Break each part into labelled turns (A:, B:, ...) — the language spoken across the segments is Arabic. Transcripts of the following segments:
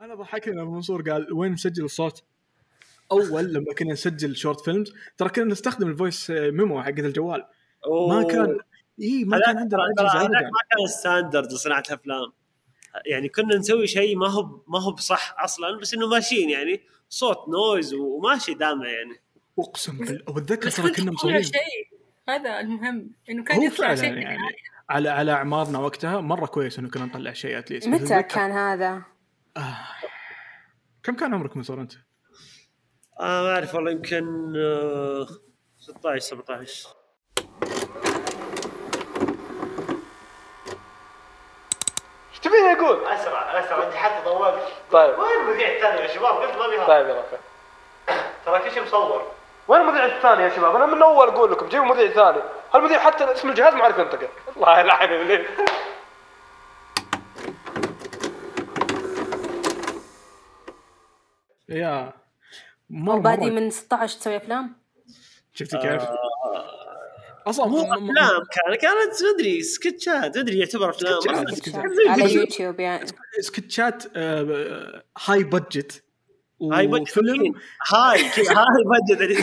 A: أنا ضحكني لما منصور قال وين مسجل الصوت؟ أول لما كنا نسجل short films ترى كنا نستخدم ال voice memo حق الجوال. ما كان إي ما كان عندنا
B: ما كان standard لصناعة الأفلام. يعني كنا نسوي شيء ما هو ما هو بصح أصلا بس إنه ماشيين يعني صوت noise وماشي دامع يعني.
A: أقسم بالله
C: وأتذكر
A: ترى كنا مصورين
C: شيء. هذا المهم إنه كان يطلع شيء
A: يعني على على أعمارنا وقتها مرة كويس إنه كنا نطلع شيء at least
D: متى كان هذا؟
A: كم كان عمرك منصور أنت؟
B: آه ما أعرف والله يمكن آه 16 17
E: إيش تبيني أقول؟
B: أسرع أسرع أنت حتى طولت
E: طيب.
B: وين المذيع الثاني يا شباب؟ قلت ما بيها.
E: طيب يا رفيق
B: ترى كل شيء مصور.
E: وين المذيع الثاني يا شباب؟ أنا من أول أقول لكم جيبوا مذيع ثاني، هالمذيع حتى اسم الجهاز ما عرف ينطق الله يلعن
A: يا مرة
D: وبادي
A: مرة.
D: من 16 تسوي أفلام؟
A: شفتي كيف؟ أصلا هو م- م-
B: أفلام كان كانت ما أدري سكتشات أدري يعتبر
A: أفلام.
D: على يوتيوب يعني.
A: سكتشات آه، high budget
B: high budget
A: وفيلم؟
B: high كذا high budget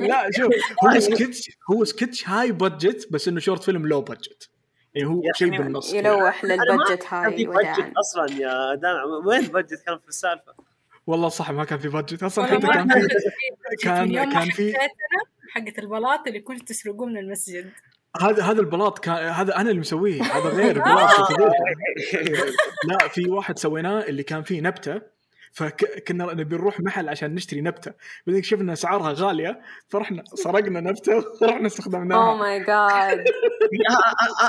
A: لا شوف هو سكتش هو سكتش high budget بس إنه short film low budget يعني هو شيء بالنص
D: يلوح
B: في
D: هاي وداعا
B: أصلا يا دامع وين ال budget كان في السالفة؟
A: والله صح ما كان في budget
C: أصلا
A: حتى كان
C: كان
A: في كان- كان في-
C: حقت البلاط اللي كنت تسرقوه من المسجد.
A: هذا هذا البلاط كان هذا أنا اللي مسويه هذا غير بلاط صديق. لا في واحد سويناه اللي كان فيه نبتة فكنا نبي نروح محل عشان نشتري نبتة. بعدين شفنا أسعارها غالية فرحنا سرقنا نبتة ورحنا
D: اوه
A: استخدمناها
D: ماي جاد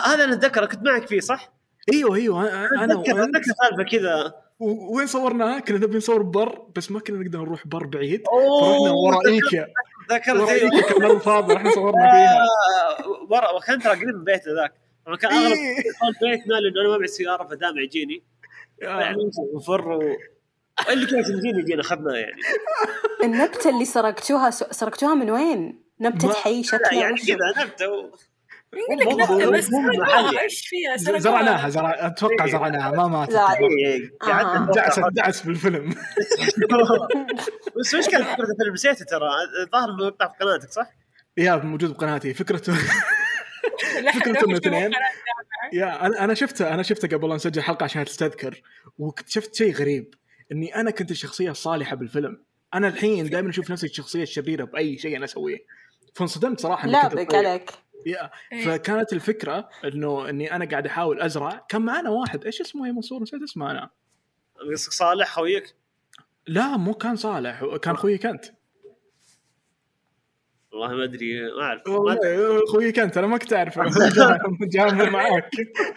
B: هذا أنا اتذكر كنت معك فيه صح؟
A: إيوه إيوه أنا
B: اتذكر سالفه كذا.
A: وين صورناها؟ كنا نبي نصور بر بس ما كنا نقدر نروح بر بعيد فرحنا ورا إيكيا
B: ذكرت.
A: إيكيا كان مرة فاضي رحنا صورنا فيها
B: آه، ورا وكان ترى قريب من بيته ذاك كان أغلب
A: إيه.
B: كان بيتنا لأنه أنا ما معي سياره فدامع يجيني يعني نفر و... اللي كانت يجيني يجينا اخذناه يعني
D: النبتة اللي سرقتوها سرقتوها من وين؟ نبتة
A: ما-
D: حي شكلها
B: يعني؟ كذا نبتة
C: يقول لك نبتة بس. إيش فيها.
A: زرعناها زرع... أتوقع زرعناها ما ماتت
D: لا.
B: إيه، قعدنا
D: آه.
A: دعس
B: نتوقع.
A: دعس بالفيلم
B: بس كانت فكرة الفيلم نسيته ترى الظاهر إنه يقطع في قناتك صح؟
A: يا موجود بقناتي فكرته إنه
C: شوفوا
A: اثنين. يا أنا أنا شفته أنا شفته قبل لا نسجل حلقة عشان تستذكر واكتشفت شيء غريب إني أنا كنت الشخصية الصالحة بالفيلم أنا الحين دائما أشوف نفسي الشخصية الشريرة بأي شيء أنا أسويه فانصدمت صراحة
D: لا
A: كنت
D: بك. عليك
C: إيه.
A: فكانت الفكرة إنه إني أنا قاعد أحاول أزرع. كان معنا واحد. إيش اسمه يا منصور نسيت اسمه أنا.
B: قصدك صالح خويك؟
A: لا مو كان صالح. كان خويك أنت.
B: والله ما أدري ما أعرف.
A: خويك أنت. أنا ما كنت أعرف. جامع معاك.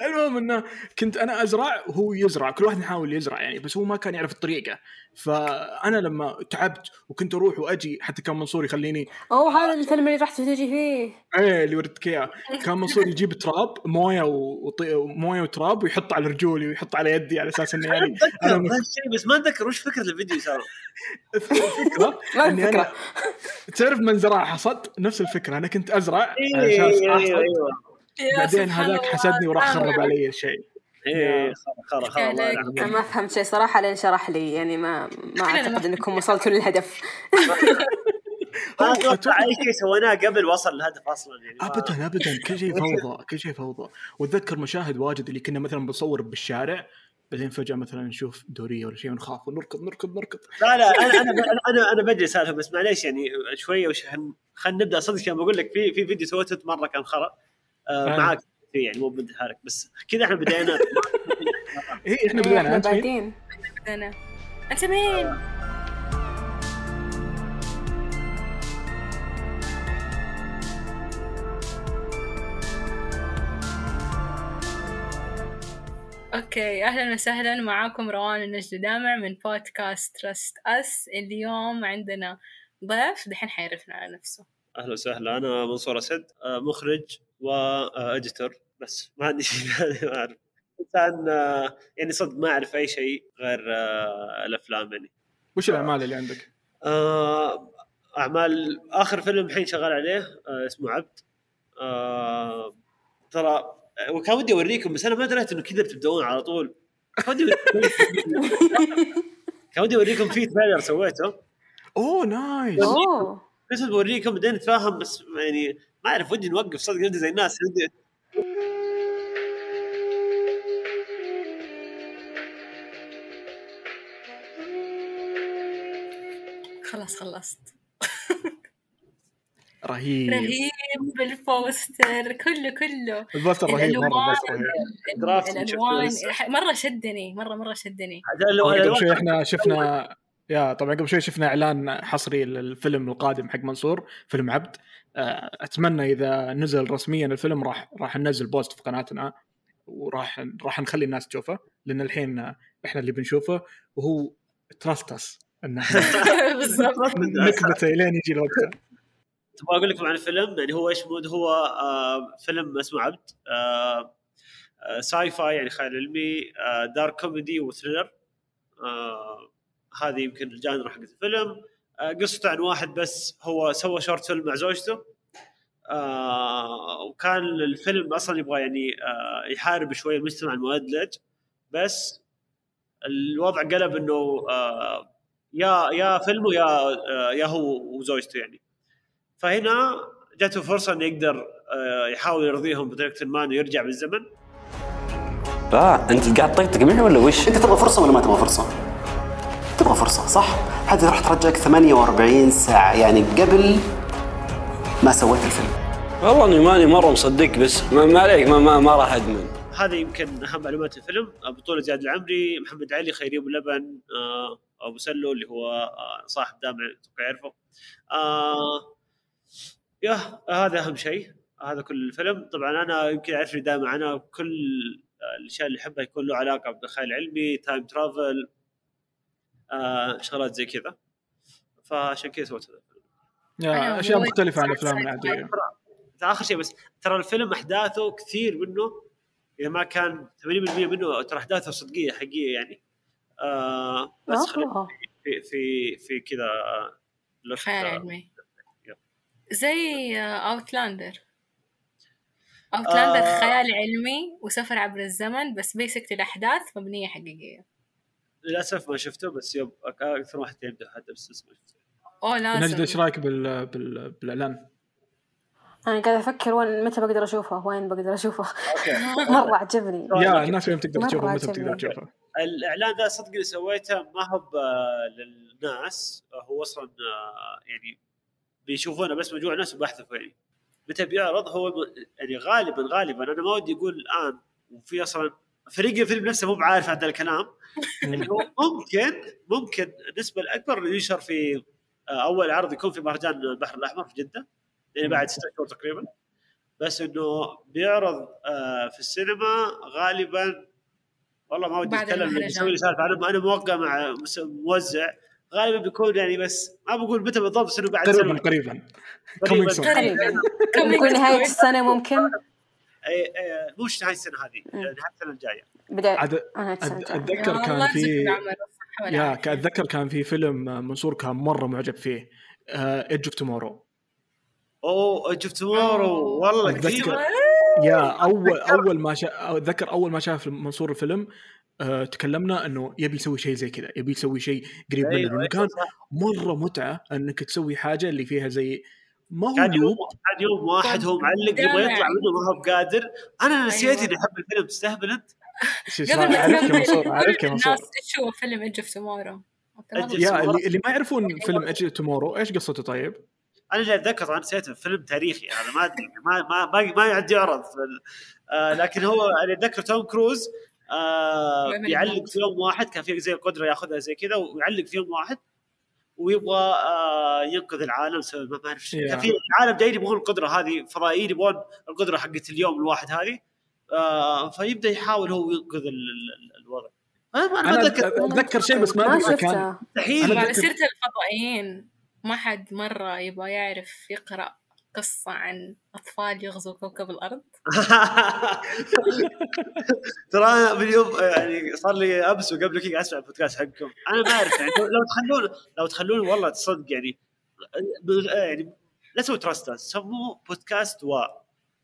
A: المهم إنه كنت أنا أزرع وهو يزرع. كل واحد يحاول يزرع يعني بس هو ما كان يعرف الطريقة. فأنا لما تعبت وكنت أروح وأجي حتى كان منصور يخليني.
D: أوه هذا الفيلم اللي رحت وتجي فيه
A: إيه اللي وريتك إياه. كان منصور يجيب تراب موية وطي... موية وتراب ويحط على رجولي ويحط على يدي على أساس انه يعني
B: أنا الشيء بس ما أتذكر وش فكرة الفيديو صار.
D: الفكرة
A: إني أنا تعرف من زرع حصد؟ نفس الفكرة أنا كنت أزرع
B: إيه
A: عشان
B: أيوه
A: احصد
B: أيوه.
C: يا
A: بعدين هذاك. حسدني وراح خرب. علي الشيء
B: إيه خلاص خلاص
C: عليك.
B: الله.
D: ما فهمت شيء صراحة لين شرح لي يعني ما ما أعتقد إنكم وصلتوا للهدف.
A: أتوقع
B: أي شيء سويناه قبل وصل الهدف أصلا يعني ما-
A: ابدا ابدا. كل شيء فوضى كل شيء فوضى. وأتذكر مشاهد واجد اللي كنا مثلا بنصور بالشارع بعدين فجأة مثلا نشوف دورية ولا شيء ونخاف ونركض نركض نركض.
B: لا لا أنا أنا أنا أنا بجلس سالفة بس معليش يعني شوية وش خلينا نبدأ. صدق كان بقول لك في في فيديو سويته مرة كان خرا. آه
A: آه.
B: معاك فيه يعني مو بنت حالك بس كذا إحنا بدينا
A: إيه إحنا
D: إيه،
A: بدينا
D: إحنا
A: أنت مين؟
D: بعدين
C: أنا. أنت مين؟ okay أهلا وسهلا معاكم روان النجد دامع من بودكاست Trust Us اليوم عندنا ضيف دحين حيعرفنا على نفسه
B: أهلا وسهلا أنا منصور أسد آه، مخرج و editor بس ما عندي شيء ثاني ما أعرف. إنسان آه، يعني صدق ما أعرف أي شيء غير آه، الأفلام يعني.
A: وش الأعمال اللي عندك؟
B: آه، أعمال آخر فيلم الحين شغال عليه آه، اسمه عبد. آه، ترى وكان ودي أوريكم بس أنا ما دريت إنه كذا بتبدون على طول. كان ودي أوريكم في trailer سويته.
A: أوه nice
D: اوه
B: بس بوريكم بعدين نتفاهم بس يعني ما أعرف ودي نوقف صدق ودي زي الناس. ودي
C: خلاص خلصت.
A: رهيب.
C: رهيب ال poster كله
A: كله.
C: ال
A: poster رهيب
C: مرة
B: رهيب.
C: الألوان مرة شدني مرة مرة شدني.
A: قبل شوي إحنا شفنا yeah طبعا قبل شوي شفنا إعلان حصري للفيلم القادم حق منصور فيلم عبد. آه، أتمنى إذا نزل رسميا الفيلم راح راح ننزل post في قناتنا وراح راح نخلي الناس تشوفه لأن الحين إحنا اللي بنشوفه وهو Trust Us
C: بالضبط.
A: نكبته لين يجي الوقت.
B: تبغى أقول لكم عن الفيلم؟ يعني هو إيش mood؟ هو آه فيلم اسمه عبد. آه آه sci-fi يعني خيال علمي آه dark comedy و thriller آه هذه يمكن ال genre حق الفيلم آه قصته عن واحد بس هو سوى short film مع زوجته آه وكان الفيلم أصلا يبغى يعني آه يحارب شوية المجتمع المؤدلج بس الوضع قلب إنه يا يا فيلمه يا يا هو وزوجته يعني فهنا جاته فرصة إنه يقدر يحاول يرضيهم بطريقة ما إنه يرجع بالزمن
F: آه أنت قاعد تطقطق معي ولا وش؟
G: أنت تبغى فرصة ولا ما تبغى فرصة؟ تبغى فرصة صح؟ هذه راح ترجعك 48 ساعة. يعني قبل ما سويت الفيلم.
F: والله إني ماني مرة مصدق بس ما, ما عليك ما, ما, ما راح أدمن.
B: هذه يمكن أهم معلومات الفيلم. بطولة زياد العمري محمد علي خيري أبو لبن آه، أبو سلو اللي هو آه، صاحب دامع أتوقع يعرفه. آه yeah هذا أهم شيء. هذا كل الفيلم. طبعا أنا يمكن اعرفني دائما أنا كل الأشياء اللي أحبها يكون له علاقة بالخيال العلمي time travel آه شغلات زي كذا فعشان كذا سويت هذا
C: أشياء
A: مختلفة عن
C: الأفلام.
A: العادية
B: ترى آخر شيء بس ترى الفيلم أحداثه كثير منه إذا ما كان 80% منه ترى أحداثه صدقية حقيقية يعني آه بس خلينا
D: أوه.
B: في في في كذا آه،
C: خيال
B: آه،
C: علمي. زي Outlander Outlander
B: آه.
C: خيال علمي وسفر عبر الزمن بس basically الأحداث مبنية حقيقية
B: للأسف ما شفته بس yep أكثر واحد يبدأ حتى بس ما شفته.
C: أوه لازم.
A: نجد إيش رأيك بال... بال... بالإعلان؟
D: أنا قاعدة أفكر وين متى بقدر أشوفه؟ وين بقدر أشوفه؟ مرة عجبني.
A: يا الناس وين تقدر تشوفه متى. بتقدر تشوفه؟
B: الإعلان ذا صدق اللي سويته ما هو للناس هو أصلا يعني بيشوفونه بس مجموعة ناس وبحذفه يعني. متى بيعرض هو يعني غالبا غالبا أنا ما ودي أقول الآن وفي أصلا فريق الفيلم نفسه مو بعارف هذا الكلام. هو ممكن ممكن النسبة الأكبر انه ينشر في آه، أول عرض يكون في مهرجان البحر الأحمر في جدة يعني بعد ستة شهور تقريبا. بس إنه بيعرض آه، في السينما غالبا والله ما ودي أتكلم لي سالفة أنا أنا موقع مع موزع غالبا بيكون يعني بس ما بقول متى بالضبط بس إنه بعد
A: قريبا قريبا.
B: قريباً.
C: قريبا
D: نهاية السنة ممكن؟
B: إيه، إيه، مش نهايه السنة هذه. نهايه
A: السنة
D: الجاية
A: بدايه.
C: أتذكر
A: كان في
C: yeah.
A: أتذكر كان في فيلم منصور كان مرة معجب فيه Edge of Tomorrow
B: أوه شفت مورو والله
A: أتذكر.
B: كثير
A: يا اول أول ما شا... أتذكر أول ما شاف منصور الفيلم أه تكلمنا إنه يبي يسوي شيء زي كذا يبي يسوي شيء قريب منه
B: أيوة، أيوة،
A: كان
B: صح.
A: مرة متعة إنك تسوي حاجة اللي فيها زي ما هو
B: كان يوم كان يوم واحد هو معلق يبغى. يطلع منه ما هو بقادر. أنا نسيت
C: أيوة.
B: إني أحب الفيلم. تستهبل أنت؟
A: شو
C: قبل ما تكمل.
A: منصور يا منصور
C: إيش هو فيلم ايدج اوف تومورو
A: يا
B: Tomorrow.
A: اللي, اللي ما يعرفون فيلم Edge Tomorrow إيش قصته طيب؟
B: أنا اللي أتذكر طبعا نسيته. فيلم تاريخي. هذا ما أدري ما ما ما, ما يعد يعرض آه لكن هو اللي أتذكر توم كروز آه
C: الموت.
B: في يوم واحد. كان في زي القدره ياخذها زي كذا ويعلق في يوم واحد. ويبغى آه ينقذ العالم سوي ما شو.
A: Yeah.
B: في العالم جايين يبغون القدرة هذه فضائيين يبغون القدرة حقت اليوم الواحد هذه آه فيبدأ يحاول هو ينقذ ال- ال- الوضع. أنا ما أنا
A: أتذكر. شيء بس ما أدري كان.
B: مستحيل
A: أنا
C: على
A: أتذكر-
C: سيرة الفضائيين ما حد مرة يبغى يعرف يقرأ قصة عن أطفال يغزوا كوكب الأرض.
B: ترى أنا من يوم يعني صار لي أمس وقبل كذا أسمع البودكاست حقكم. أنا ما أعرف يعني لو تخلون لو تخلون والله تصدق يعني يعني لا تسوي تراست سموه بودكاست و.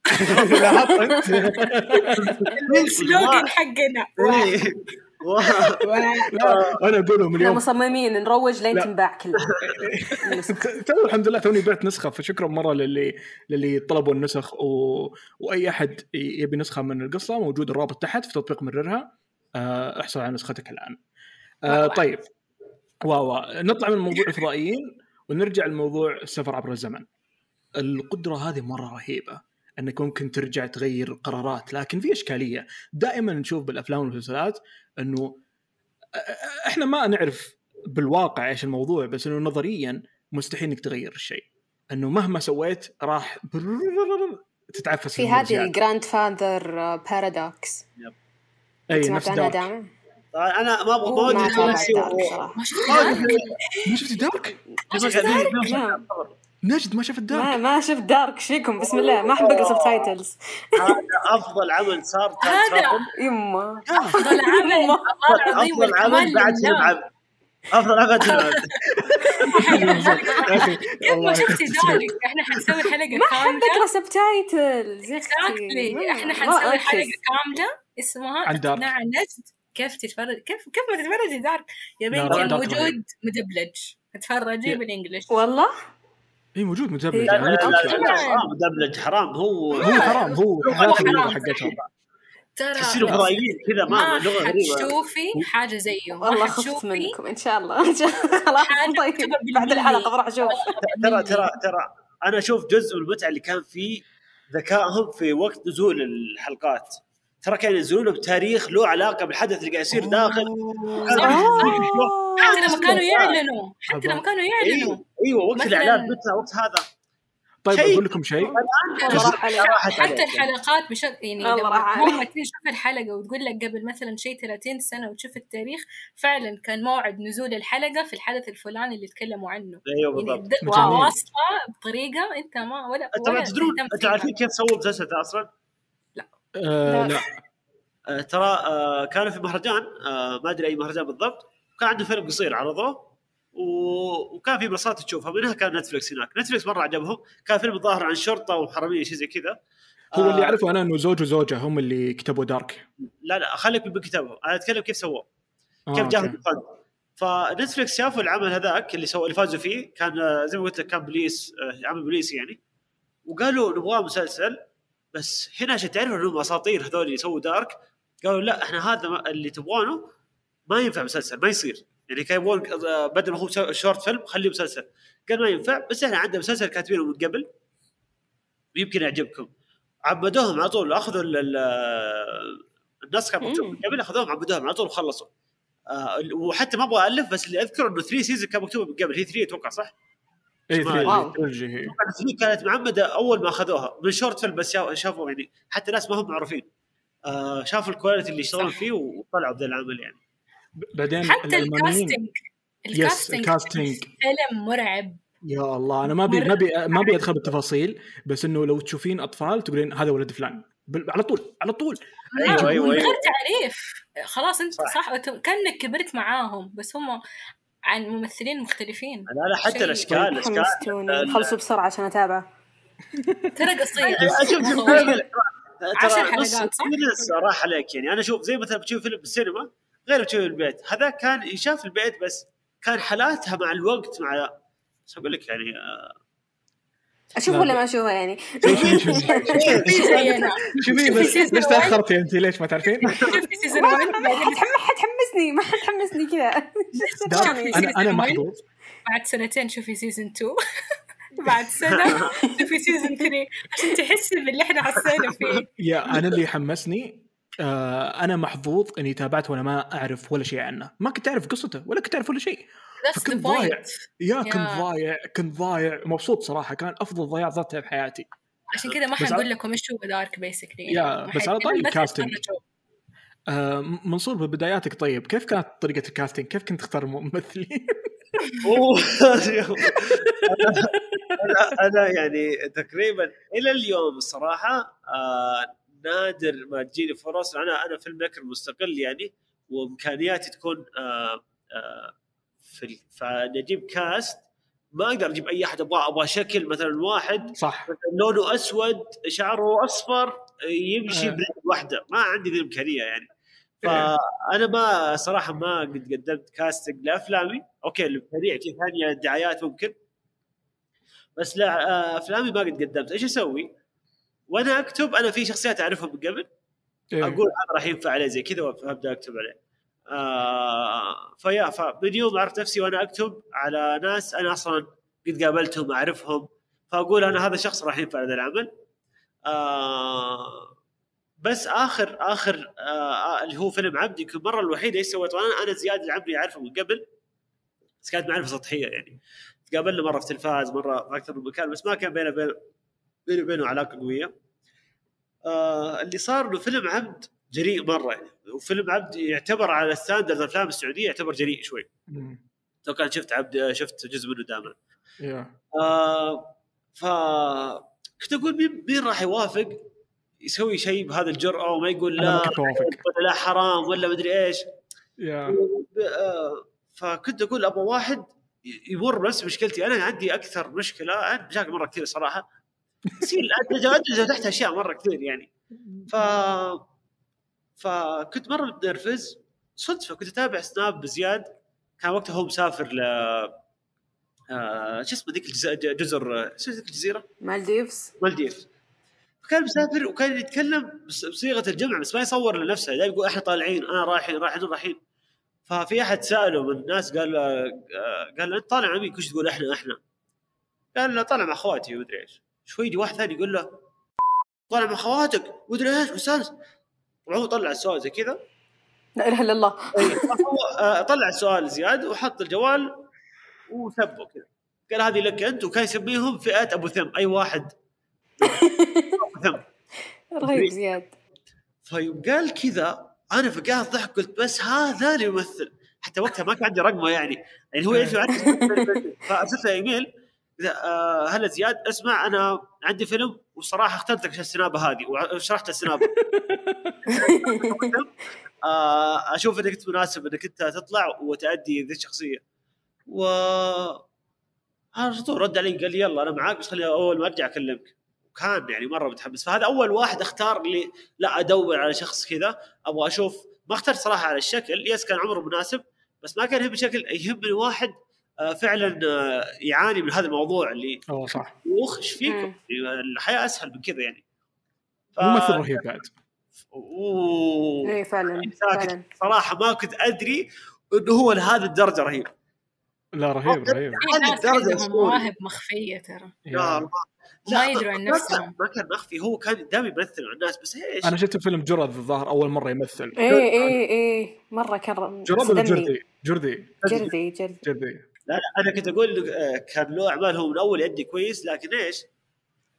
A: ال
C: slogan حقنا.
B: إيه.
A: أنا أقول لهم
D: إحنا
A: اليوم
D: مصممين نروج لين
A: لا.
D: تنباع كلها
A: تو الحمد لله توني بعت نسخة فشكرا مرة للي للي طلبوا النسخ و... وأي أحد يبي نسخة من القصة موجود الرابط تحت في تطبيق مررها. آه، احصل على نسختك الآن. آه، طيب. واو واو. نطلع من موضوع الفضائيين ونرجع لموضوع السفر عبر الزمن. القدرة هذه مرة رهيبة إنك ممكن ترجع تغير قرارات لكن في إشكالية. دائما نشوف بالأفلام والمسلسلات إنه إحنا ما نعرف بالواقع إيش الموضوع بس إنه نظريا مستحيل إنك تغير الشيء. إنه مهما سويت راح تتعفس
D: في هذه. الجراند فاذر بارادوكس
A: اي نفس Dark
D: دائما
B: أنا ما أبغى ما نفسي
C: شفت Dark
A: ما
C: شفت
D: Dark.
A: نجد ما شفت
D: ما
A: Dark
D: ما شفت Dark إيش فيكم؟ بسم الله. ما أحب أقرأ subtitles
B: هذا أفضل عمل صار
C: هذا.
D: يما
C: أفضل عمل.
B: أفضل عمل بعد عبد أفضل عمل
C: ما
A: والله
C: شفتي Dark إحنا حنسوي حلقة
D: ما أحب
C: كامله
D: أقرأ subtitles يا أختي.
C: exactly
D: ما-
C: إحنا
D: ما
C: حنسوي. حلقة كامله اسمها
A: عن.
C: اقناع نجد. كيف تتفرج كيف كيف ما تتفرجي Dark يا بنتي
A: رهيب.
C: مدبلج. تتفرجي
A: يا-
C: بال English.
D: والله؟
A: اي موجود مدبلج
D: لا،
B: لا
A: أنا
B: لا لا. لا حرام. دبلج حرام. هو
A: هو حرام. هو حياته
C: حرام.
A: اللغة حقتهم.
C: ترى
B: تحسينه فضائيين كذا ما
C: ما
B: لغة غريبة.
C: حتشوفي حاجة زيه.
D: والله خفت منكم إن شاء الله. إن شاء الله. خلاص طيب. بعد. الحلقة بروح أشوف.
B: ترى ترى ترى أنا أشوف جزء من المتعة اللي كان فيه ذكائهم في وقت نزول الحلقات. ترى كانوا ينزلونه بتاريخ له علاقة بالحدث اللي قاعد يصير داخل.
C: حتى لما كانوا يعلنوا حتى لما كانوا يعلنوا
B: إيوه إيوه وقت
C: مثلاً-
B: الإعلان متى وقت هذا
A: طيب. أقول لكم شيء
C: حتى. الحلقات بشكل يعني لما تشوف الحلقة وتقول لك قبل مثلا شيء 30 سنة وتشوف التاريخ فعلا كان موعد نزول الحلقة في الحدث الفلاني اللي تكلموا عنه
B: أيوه
C: يعني
B: بالضبط.
C: واصله بطريقة أنت ما ولا
B: أنت ما
C: ولا
B: تدرون
C: فيها.
B: عارفين كيف سووا المسلسل ده أصلا؟
A: آه
D: لا.
A: لا
B: آه، ترى آه، كانوا في مهرجان آه، ما أدري أي مهرجان بالضبط وكان عندهم فيلم قصير عرضوه وكان في منصات تشوفها منها كان نتفلكس هناك. نتفلكس مرة عجبهم. كان فيلم الظاهر عن شرطة وحرامية شيء زي كذا.
A: هو اللي
B: آه،
A: اعرفه أنا إنه زوج وزوجة هم اللي كتبوا دارك
B: لا لا خليك بالكتابه أنا أتكلم كيف سووه.
A: آه
B: كيف جاهم. الفند فنتفلكس شافوا العمل هذاك اللي سووا اللي فازوا فيه كان آه، زي ما قلت لك كان بوليس آه، عمل بوليسي يعني وقالوا نبغاه مسلسل بس هنا عشان تعرفوا انهم أساطير هذول يسووا Dark قالوا لا إحنا هذا اللي تبغونه ما ينفع مسلسل ما يصير. يعني كان يبغون آه، بدل ما هو short film خليه مسلسل. قال ما ينفع بس إحنا عندنا مسلسل كاتبينه من قبل يمكن يعجبكم. عبدوهم على طول أخذوا ال- النص كان مكتوب من قبل أخذوهم عبدوهم على طول وخلصوا. آه وحتى ما أبغى ألف بس اللي اذكر إنه 3 season كان مكتوب من قبل. هي 3 أتوقع صح؟
A: اي هي.
B: أتوقع 3 كانت معمدة أول ما أخذوها. من short film بس شا- شافوا يعني. حتى ناس ما هم معروفين. آه شافوا ال quality اللي يشتغلون. فيه وطلعوا بذا العمل يعني.
A: بعدين
C: حتى
A: ال
C: casting.
A: yes
C: ال
A: casting
C: فيلم مرعب.
A: يا الله أنا ما بي ما بي ما ابي أدخل بالتفاصيل بس إنه لو تشوفين أطفال تقولين هذا ولد فلان. على طول على طول.
B: أيوة،
C: لا،
B: أيوة،
C: من
B: أيوة.
C: غير تعريف. خلاص أنت
B: صح.
C: صح, كأنك كبرت معاهم بس هم عن ممثلين مختلفين.
B: لا لا حتى الاشكال
D: الأشكال خلصوا بسرعة عشان اتابعه
C: ترى قصير. أشوف. عشر
B: ترى
C: حلقات، صح؟
B: راح عليك يعني. أنا أشوف زي مثلا بتشوف فيلم بالسينما غير بتشوف البيت. هذا كان يشاف البيت بس كان حالاتها مع الوقت مع بس أقول لك يعني آه،
D: أشوف
A: لا،
D: ولا ما أشوفها يعني؟
A: شوفي شوفي شوفي. بس ليش. تأخرتي انت ليش ما تعرفين؟
C: شوفي. season
D: ما
C: 1
D: ما حد حم- حد حمسني ما حد حمسني كذا.
A: أنا أنا محظوظ.
C: بعد سنتين شوفي season 2 بعد سنة شوفي season 3 عشان تحسي باللي إحنا حسينا فيه.
A: يا أنا اللي حمسني آه أنا محظوظ إني تابعت وأنا ما أعرف ولا شيء عنه. ما كنت أعرف قصته ولا كنت أعرف ولا شيء.
C: That's the
A: فكنت ضايع.
C: point.
A: يا كنت. ضايع كنت ضايع. مبسوط صراحة. كان أفضل ضياع ضعتها في حياتي.
C: عشان كذا ما
A: بس
C: حنقول لكم إيش هو Dark basically
A: يا، بس على طاري ال
C: casting.
A: آه منصور ببداياتك طيب كيف كانت طريقة ال casting كيف كنت تختار ممثلين.
B: أنا أنا يعني تقريبا إلى اليوم الصراحة آه نادر ما تجيني فرص. أنا أنا filmmaker مستقل يعني وإمكانياتي تكون آه آه في فنجيب cast. ما أقدر أجيب أي أحد أبغى أبغى شكل مثلا واحد.
A: صح.
B: لونه أسود شعره أصفر. يمشي
A: آه.
B: واحدة. ما عندي ذي الإمكانية يعني. فأنا ما صراحة ما قد قدمت casting لأفلامي. okay كيف ثانية دعايات ممكن. بس لا آه، أفلامي ما قد قدمت. إيش أسوي؟ وأنا أكتب أنا في شخصيات اعرفها من قبل.
A: إيه.
B: أقول هذا راح ينفع عليه زي كذا وأبدأ أكتب عليه. آه فيا فمن يوم عرفت نفسي وأنا أكتب على ناس أنا أصلا قد قابلتهم أعرفهم. فأقول أنا هذا الشخص راح ينفع هذا العمل. آه بس آخر آخر آه اللي هو فيلم عبد يمكن المره الوحيده إيش سويت وأنا أنا زياد العمري أعرفه من قبل بس كانت معرفة سطحية يعني. تقابلنا مرة في تلفاز مرة في أكثر من مكان بس ما كان بينه بين بيني وبينه علاقة قوية. آه اللي صار إنه فيلم عبد جريء مرة يعني. وفيلم عبد يعتبر على ستاندرد الأفلام السعودية يعتبر جريء شوي. لو كان شفت عبد شفت جزء منه دائما
A: يا.
B: آه ف كنت أقول مين مين راح يوافق؟ يسوي شيء بهذا الجرأة وما يقول لا لا حرام ولا مدري إيش.
A: يا
B: آه، فكنت أقول أبغى واحد يمر بنفس مشكلتي. أنا عندي أكثر مشكلة عندي مشاكل مرة كثير صراحة. يصير ادرج تحت أشياء مرة كثير يعني. ف فكنت مرة متنرفز صدفة كنت أتابع سناب أبو زياد. كان وقتها هو مسافر ل آه، شو اسمه ذيك جزر شو ذيك الجزيرة؟
D: مالديفز.
B: مالديف كان مسافر وكان يتكلم بصيغة الجمع بس ما يصور لنفسه دائما يقول إحنا طالعين أنا رايحين رايحين رايحين. ففي أحد سأله من الناس قال آه، قال أنت طالع مع مين شيء تقول إحنا إحنا. قال له طالع مع أخواتي. ومدري إيش. شوي يجي واحد ثاني يقول له طالع مع أخواتك؟ ومدري إيش مستانس طبعا هو طلع السؤال زي كذا.
D: لا إله إلا الله.
B: هو آه، طلع السؤال زياد وحط الجوال وسبه كذا. قال هذه لك أنت وكان يسميهم فئه أبو ثم أي واحد. أبو ثم.
D: رهيب زياد.
B: فيوم قال كذا أنا فقعت ضحك قلت بس هذا اللي يمثل. حتى وقتها ما كان عندي رقمه يعني. يعني هو يعرف فأرسلت له إيميل. آه، هلا زياد اسمع أنا عندي فيلم وصراحة اخترتك عشان السنابة هذه وشرحت السنابة. آه، أشوف إنك أنت مناسب إنك أنت تطلع وتأدي ذي الشخصية. على طول رد علي قال لي يلا أنا معاك بس خليني أول ما أرجع أكلمك. وكان يعني مرة متحمس. فهذا أول واحد أختار لي لا أدور على شخص كذا أبغى أشوف. ما اخترت صراحة على الشكل. يس كان عمره مناسب بس ما كان يهمني شكل يهمني واحد آه، فعلا آه، يعاني من هذا الموضوع اللي
A: أوه صح.
B: وخ إيش فيكم؟ الحياة أسهل من كذا يعني. ف...
A: ممثل رهيب بعد.
B: أوه.
D: إيه فعلا فعلا.
B: صراحة ما كنت أدري إنه هو لهذه الدرجة رهيب.
A: لا رهيب رهيب.
C: في ناس. مواهب مخفية ترى.
B: يا. الله.
C: ما يدروا عن نفسهم.
B: ما كان مخفي. هو كان دائما يمثل مع الناس بس إيش؟
A: أنا شفت فيلم جرد الظاهر أول مرة يمثل.
D: إيه إيه إيه. مرة كان
A: جرد ولا. جردي؟ جردي.
D: جردي جردي.
A: جردي.
B: لا لا أنا كنت أقول لك، آه، كان له أعمال هو من أول يدي كويس لكن إيش؟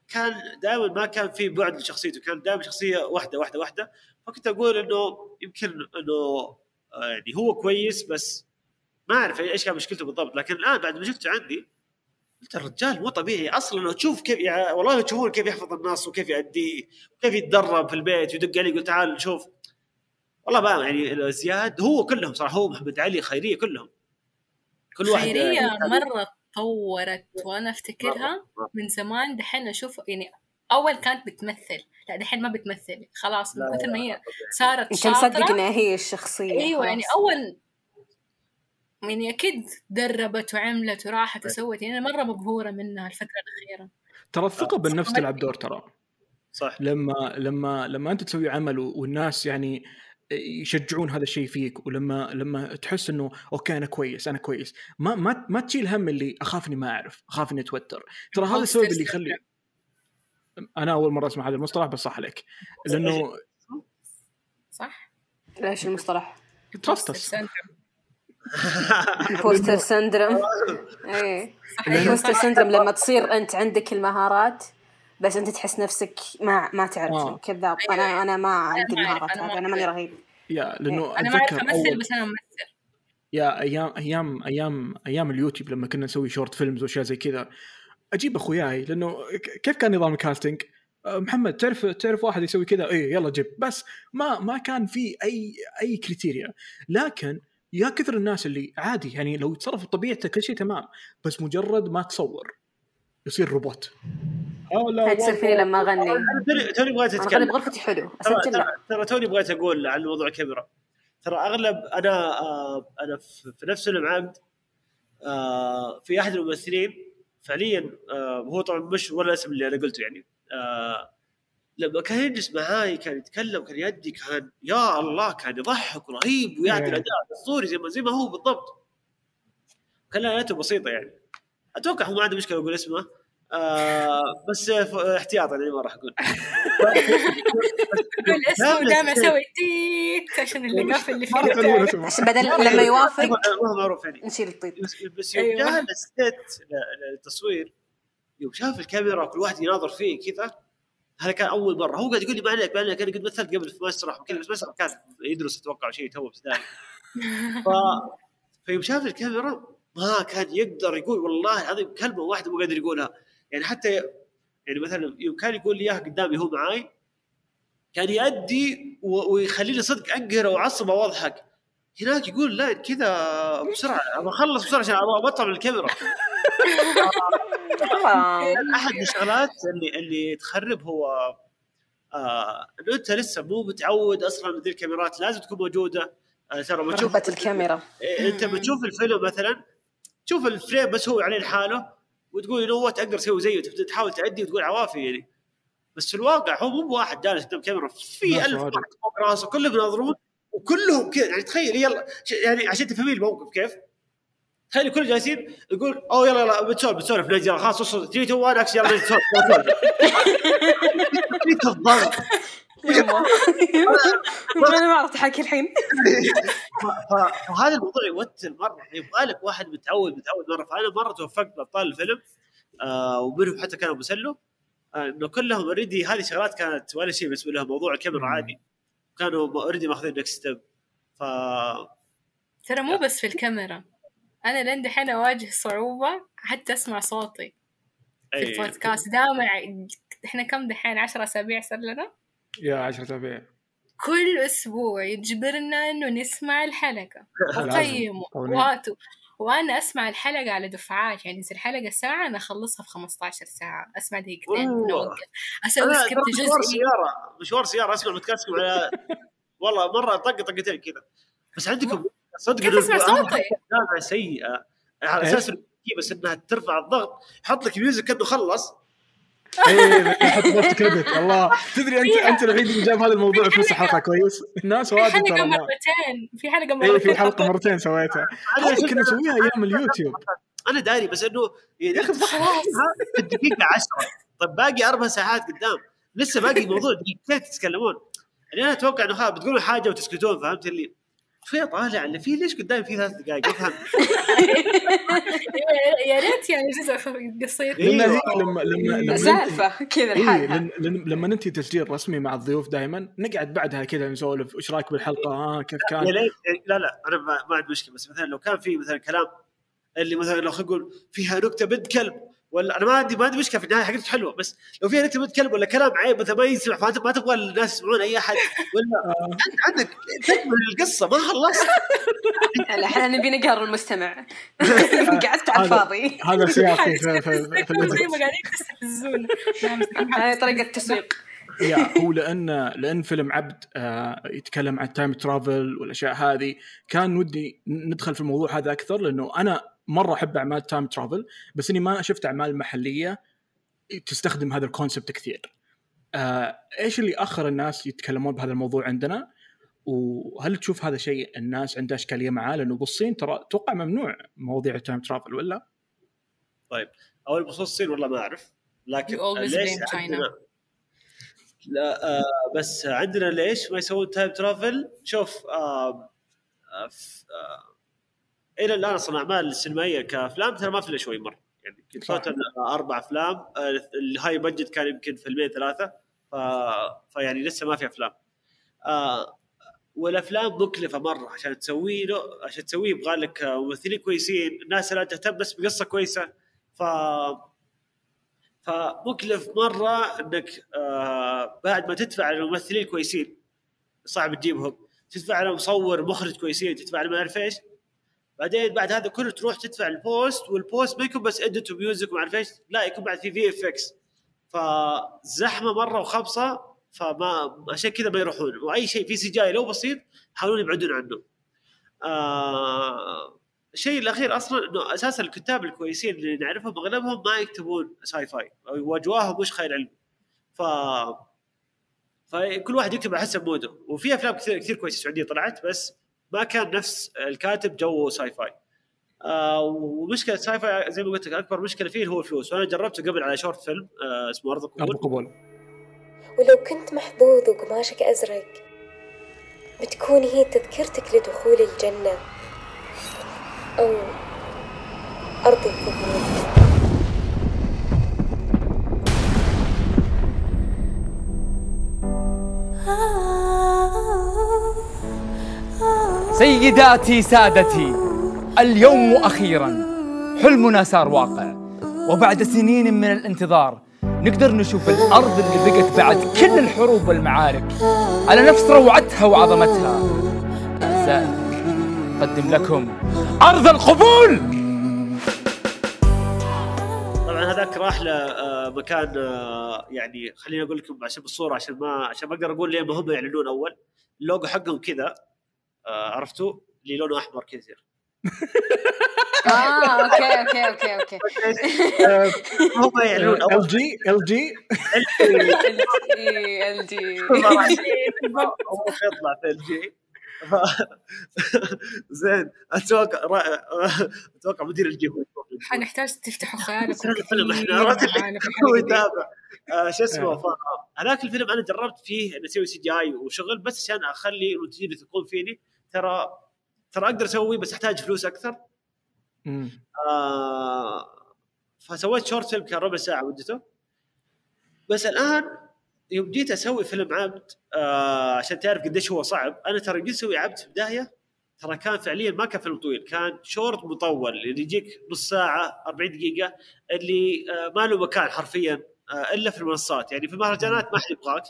B: كان دائما ما كان في بعد لشخصيته كان دائما شخصية واحدة واحدة واحدة. فكنت أقول إنه يمكن إنه آه، يعني هو كويس بس ما أعرف إيش كان مشكلته بالضبط لكن الآن بعد ما شفته عندي قلت الرجال مو طبيعي. أصلا لو تشوف كيف يعني والله لو تشوفون كيف يحفظ النص وكيف يأديه وكيف يتدرب في البيت ويدق علي يقول تعال نشوف والله بقى يعني زياد هو كلهم صراحة هو محمد علي خيرية كلهم. كل واحد
C: خيرية
B: يعني
C: مرة تطورت وأنا أفتكرها
B: مرة.
C: من زمان. دحين أشوف يعني أول كانت بتمثل. لا دحين ما بتمثل. خلاص من كثر ما هي صارت
D: انت مصدق انها هي الشخصية
C: أيوه
D: خلاص.
C: يعني أول يعني أكيد دربت وعملت وراحت وسوت يعني أنا مرة مبهورة منها الفترة الأخيرة.
A: ترى الثقة بالنفس تلعب دور ترى.
B: صح.
A: لما لما لما أنت تسوي عمل والناس يعني يشجعون هذا الشيء فيك ولما لما تحس إنه أوكي أنا كويس أنا كويس ما ما ما تشيل هم اللي أخاف إني ما أعرف أخاف إني أتوتر. ترى هذا السبب اللي يخلي أنا أول مرة أسمع هذا المصطلح بس صح عليك. لأنه
C: صح؟
D: ليش المصطلح؟
A: ترستس
D: البوستر سندروم
C: إيه.
D: impostor
C: صح.
D: syndrome لما تصير أنت عندك المهارات بس أنت تحس نفسك ما ما تعرف.
A: آه.
D: كذاب. أنا أنا ما عندي المهارات هذه. أنا ماني. رهيب.
A: يا لأنه
C: أنا ما اعرف امثل بس أنا ممثل.
A: يا أيام أيام أيام أيام اليوتيوب لما كنا نسوي short films وأشياء زي كذا. أجيب أخوياي لأنه كيف كان نظام ال casting؟ أه، محمد تعرف تعرف واحد يسوي كذا؟ إيه يلا جيب. بس ما ما كان في أي أي criteria لكن يا كثر الناس اللي عادي يعني لو يتصرف بطبيعته كل شيء تمام بس مجرد ما تصور يصير روبوت. لا
D: هاي تصير فيني لما أغني.
B: توني- توني بغيت
D: أنا أغني
B: اتكلم
D: بغرفتي حلو
B: ترى
D: اسجل
B: توني بغيت أقول عن موضوع الكاميرا ترى أغلب أنا آه أنا في في نفس فيلم عبد آه في أحد الممثلين فعليا آه هو طبعا مش ولا الاسم اللي أنا قلته يعني آه لما كان يجلس معاي كان يتكلم كان يدي كان يا الله كان يضحك رهيب ويعطي
A: إيه.
B: الاداء اسطوري زي ما زي ما هو بالضبط. كان له بسيطة يعني. أتوقع هو ما عنده مشكلة أقول اسمه. آه بس احتياطا يعني ما راح أقول.
C: كل اسمه دائما أسوي تيت عشان اللي قافل اللي فيه.
D: عشان بعدين لما يوافق
B: ما هو معروف يعني.
D: نشيل الطيب.
B: بس يوم
C: أيوة.
B: جاء الست للتصوير يوم شاف الكاميرا كل واحد يناظر فيه كذا هذا كان أول مرة. هو قاعد يقول لي ما عليك ما عليك أنا قد مثلت قبل في مسرح وكذا بس مسرح كان يدرس أتوقع شيء تو ابتدائي ف فيوم شاف الكاميرا ما كان يقدر يقول والله العظيم كلمة واحدة مو قادر يقولها. يعني حتى يعني مثلا يوم كان يقول لي إياها قدامي هو معاي كان يأدي ويخليني صدق انقهر واعصب وأضحك. هناك يقول لا كذا بسرعة أبغى أخلص بسرعة عشان أبغى أبطل من الكاميرا أحد الشغلات اللي اللي تخرب هو آه انه انت لسه مو متعود أصلا ذي الكاميرات لازم تكون موجودة. آه ترى بتشوف
D: الكاميرا.
B: إيه، أنت بتشوف الفيلم مثلا تشوف الفريم بس هو عليه لحاله وتقول انه هو أقدر أسوي زيه. تبدأ تحاول تأدي وتقول عوافي يعني. بس في الواقع هو مو بواحد جالس قدام كاميرا في ألف. واحد فوق راسه كلهم يناظرون. وكلهم كذا. يعني تخيل يلا ش- يعني عشان تفهمين الموقف كيف؟ تخيل كل جالسين يقول أوه يلا يلا بتسولف بتسولف نجي يلا خلاص وصل three two one action يلا. كمية الضغط
D: أنا ما أعرف تحكي الحين.
B: فهذا الموضوع يوتر مرة يبغى لك واحد متعود متعود مرة. فانا مرة توفقت بابطال الفيلم آه ومنهم حتى كانوا مثلوا آه إنه كلهم already هذه شغلات كانت ولا شيء بالنسبة لهم موضوع الكاميرا. عادي. كانوا already ماخذين next step ف
C: ترى مو بس في الكاميرا. أنا لين دحين أواجه صعوبة حتى أسمع صوتي في البودكاست. دائما إحنا كم دحين؟ عشرة أسابيع صار لنا؟
A: يا 10 أسابيع.
C: كل أسبوع يجبرنا إنه نسمع الحلقة. وقيموا
A: قوانين.
C: وهاتوا وأنا أسمع الحلقة على دفعات يعني تصير حلقة ساعة أنا أخلصها في 15 ساعة أسمع دقيقتين. نوقف
B: أسوي
C: skip
B: ترى مشوار سيارة مشوار سيارة أسمع بودكاستكم على والله مرة طق طقتين كذا بس عندكم صدق
C: كيف
B: أسمع
C: صوتي؟
B: سيئة على؟ أساس بس إنها ترفع الضغط يحط لك music كانه خلص
A: إيه يحط بوست كريدت الله. تدري انت أنت الوحيد اللي جاب هذا الموضوع في نص الحلقة كويس؟ الناس
C: في
A: واجد
C: حلقة
A: ترى ما-
C: مرتين في حلقة مرتين
A: إيه في
C: حلقة
A: مرتين سويتها. هذه كنا نسويها أيام اليوتيوب.
B: أنا داري بس إنه
A: يا
B: خلاص. في الدقيقة 10 طيب باقي أربع ساعات قدام. لسه باقي موضوع دقيقتين تتكلمون. يعني أنا أتوقع إنه خلاص بتقولوا حاجة وتسكتون فهمت اللي؟ شوي طالع اللي فيه ليش قدامي فيه ثلاث دقائق؟ افهم
C: يا ريت يعني جزء قصير.
A: لأن هي لما لما لما
D: سالفه كذا
A: إيه لما ننتهي تسجيل رسمي مع الضيوف دائما نقعد بعدها كذا نسولف وش رايك بالحلقة؟ ها كيف
B: يا
A: كان
B: ليت لا لا أنا ما, ما عندي مشكلة بس مثلا لو كان في مثلا كلام اللي مثلا لو خلينا نقول فيها نكته بنت كلب ولا أنا ما عندي ما عندي مشكلة في النهاية حقته حلوة بس لو فيها نكته بنت كلب ولا كلام عيب مثلا ما يسمع ما تبغى الناس يسمعون أي أحد ولا انت عندك تكمل القصة ما خلصت.
D: لا إحنا نبي نقهر المستمع. قعدت على الفاضي.
A: هذا سياقي في, في,
C: زي. ما قاعدين تستفزونا
D: هذه طريقة التسويق.
A: يا هو لأن لأن فيلم عبد آه يتكلم عن تايم ترافل والأشياء هذه كان ودي ندخل في الموضوع هذا أكثر لأنه أنا مرة أحب أعمال time travel بس إني ما شفت أعمال محلية تستخدم هذا ال concept كثير. آه إيش اللي أخر الناس يتكلمون بهذا الموضوع عندنا؟ وهل تشوف هذا شيء الناس عندها إشكالية معاه؟ لأنه بالصين ترى أتوقع ممنوع مواضيع ال time travel ولا؟
B: أول بخصوص الصين والله ما أعرف لكن ليش. عندنا لا آه بس عندنا ليش ما يسوون time travel شوف آه آه آه إلى الان أصلا اعمال السينمائيه كافلام ترى ما في إلا شوي مره يعني يمكن. total أربع افلام آه ال high budget كان يمكن فيلمين ثلاثة ف... فيعني لسه ما في افلام. آه والافلام مكلفه مره عشان تسوي له عشان تسويه يبغى لك ممثلين كويسين الناس لا تهتم بس بقصه كويسه. ف فمكلف مرة إنك آه بعد ما تدفع للممثلين كويسين صعب تجيبهم. تدفع لمصور مخرج كويسين تدفع لما أعرف إيش. بعدين بعد هذا كله تروح تدفع البوست والبوست ما يكون بس edit و music وما اعرف إيش لا يكون بعد في VFX فزحمة مرة وخبصة فما عشان كذا ما يروحون. وأي شيء في CGI لو بسيط يحاولون يبعدون عنه. آه الشيء الأخير أصلا إنه أساسا الكتاب الكويسين اللي نعرفهم أغلبهم ما يكتبون sci-fi وأجواءهم مش خيال علمي. ف فكل واحد يكتب على حسب mood ه. وفي أفلام كثير كثير كويسة سعوديه طلعت بس ما كان نفس الكاتب جو sci-fi آه ومشكلة sci-fi زي ما قلت لك أكبر مشكلة فيه هو الفلوس. وأنا جربته قبل على short film آه اسمه أرض
A: أرض
B: القبول.
A: قبول
H: ولو كنت محظوظ وقماشك أزرق بتكون هي تذكرتك لدخول الجنة أو أرض القبور
I: سيداتي سادتي اليوم أخيرا حلمنا صار واقع وبعد سنين من الانتظار نقدر نشوف الأرض اللي بقت بعد كل الحروب والمعارك على نفس روعتها وعظمتها. أقدم لكم أرض القبول!
B: طبعا هذاك راح لمكان آه، يعني خليني أقول لكم عشان بالصورة عشان ما عشان ما أقدر أقول ليه ما هم يعلنون أول. اللوجو حقهم كذا. آه، عرفتوا اللي لونه أحمر كثير
D: آه أوكي أوكي أوكي أوكي
B: هم يعلنون
A: ال جي ال جي
D: ال جي
B: هو يطلع في الجي زين أتوقع أتوقع مدير الجي هو يشوف الجي.
C: حنحتاج تفتحوا خيالكم
B: الفيلم
C: كثير إحنا
B: هو. يتابع آه، شو اسمه
A: آه.
B: هذاك الفيلم أنا جربت فيه اني أسوي سي جي آي وشغل بس عشان أخلي المنتجين يثقون فيني ترى ترى أقدر أسوي بس أحتاج فلوس أكثر.
A: مم.
B: آه فسويت short film كان ربع ساعة مدته بس الآن يوم جيت أسوي فيلم عبد آه عشان تعرف قديش هو صعب أنا ترى جيت أسوي عبد في البدايه ترى كان فعليا ما كان فيلم طويل كان شورت مطول اللي يجيك نص ساعة 40 دقيقة اللي آه ما له مكان حرفيا آه إلا في المنصات. يعني في المهرجانات ما حد يبغاك.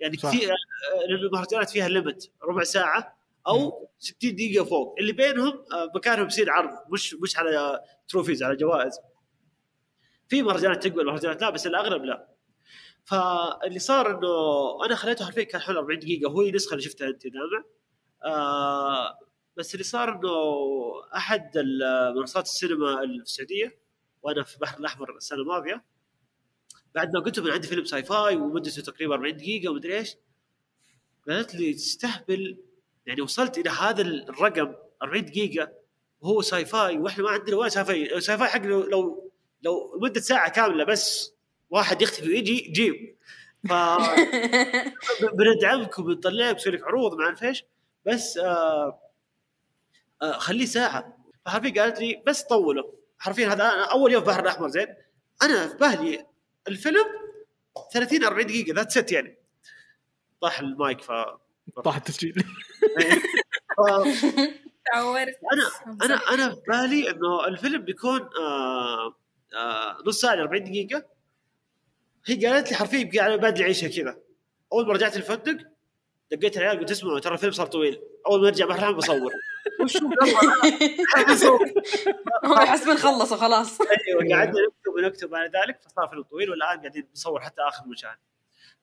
B: يعني. كثير آه، لأن المهرجانات فيها limit ربع ساعة. أو 60 دقيقة فوق. اللي بينهم آه، مكانهم يصير عرض. مش مش على trophies على جوائز. في مهرجانات تقبل مهرجانات لا بس الاغلب لا. فاللي صار إنه أنا خليته حرفيا كان حول 40 دقيقة. هو النسخه اللي شفتها أنت نامع آه بس اللي صار إنه أحد منصات السينما في السعودية وأنا في البحر الأحمر السنة الماضية بعد ما قلت من عندي فيلم sci-fi ومدته تقريبا 40 دقيقة ومدري إيش قالت لي تستهبل يعني وصلت إلى هذا الرقم 40 دقيقة وهو ساي فاي وإحنا ما عندنا ولا ساي فاي ساي فاي حق لو لو, لو مده ساعة كاملة بس واحد يختفي ويجي جيب. ف بندعمك وبنطلعك بنسوي لك عروض ما أعرف إيش بس آه آه خليه ساعة. فحرفيا قالت لي بس طوله حرفيا هذا أنا أول يوم في البحر الأحمر زين؟ أنا في بالي الفيلم 30 40 دقيقة ذات ست يعني. طاح المايك ف
A: طاح التسجيل.
B: أنا أنا أنا في بالي إنه الفيلم بيكون آه آه نص ساعة 40 دقيقة. هي قالت لي حرفيا يبقى على بادئ عيشها كذا. أول ما رجعت الفندق دقيت العيال قلت اسمعوا ترى الفيلم صار طويل. أول ما نرجع بحر الأحمر بصور. بصور.
D: هم يحسبون خلصوا خلاص
B: أيوه قعدنا نكتب ونكتب على ذلك فصار فيلم طويل والآن قاعدين نصور حتى آخر مشاهد.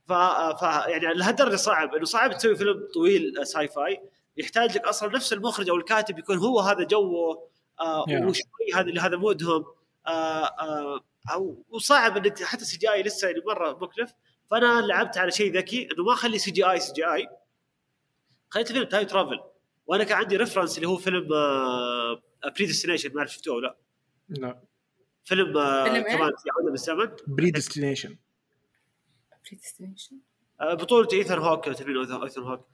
B: ف... ف يعني لهالدرجة صعب. إنه صعب تسوي فيلم طويل sci-fi يحتاج لك أصلا نفس المخرج أو الكاتب يكون هو هذا جوه آه
A: Yeah.
B: وشوي هذا هذا mood هم. آه آه أو وصعب إنك حتى CGI لسه يعني مرة مكلف. فأنا لعبت على شيء ذكي إنه ما أخلي سي جي آي سي جي آي. خليت فيلم time travel. وأنا كان عندي reference اللي هو فيلم آه Predestination ما أعرف شفتوه ولا لا.
A: لا.
B: فيلم آه
C: فيلم إيه؟
B: كمان في عوده بالزمن
A: Predestination
C: Predestination.
B: آه، بطولة إيثان هوك لو تبين إيثان إيثان هوك.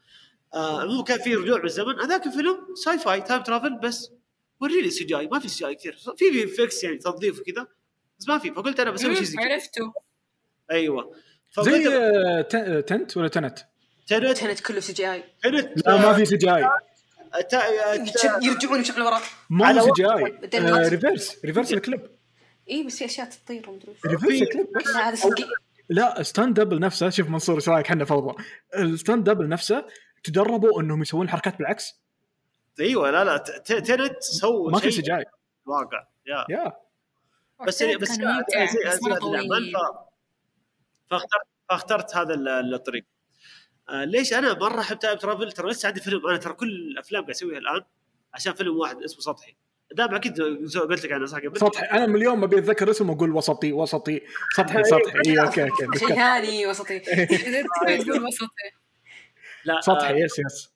B: آه مو كان في رجوع بالزمن. هذاك الفيلم sci-fi time travel بس وريني سي جي ما في سي جي كثير. في VFX يعني تنظيف وكذا بس ما في. فقلت أنا بسوي شيء زي
C: عرفته.
B: أيوه.
A: زي آه، Tenet ولا Tenet؟
B: Tenet.
D: Tenet كله CGI.
B: Tenet.
A: لا ما في CGI.
B: آه، آه،
D: يرجعون يمشون ورا.
A: ما سي جي
D: آي.
A: آه، ريفرس ريفرس الكليب
D: اي بس في أشياء تطير ومدري
A: ريفرس الكليب بس.
D: هذا
A: لا ستاند دبل نفسه. شوف منصور إيش رأيك إحنا فوضى الستاند دبل نفسه تدربوا إنهم يسوون الحركات بالعكس.
B: أيوه لا لا ت- ت- تنت سووا
A: ما في سي
B: شيء
A: جي اي
B: واقع. يا.
A: يا.
B: بس بس ف- فاخترت فاخترت هذا ال- الطريق. آه ليش أنا مرة احب time travel ترى لسه عندي فيلم أنا ترى كل الأفلام قاعد أسويها الآن عشان فيلم واحد اسمه سطحي. دام أكيد قلت لك عنه صح قبل.
A: سطحي. أنا من اليوم أبي أتذكر اسمه أقول وسطي وسطي. سطحي سطحي. اي okay okay
D: شيء وسطي.
C: تقول وسطي.
B: لا
A: سطحي
B: آه
A: yes yes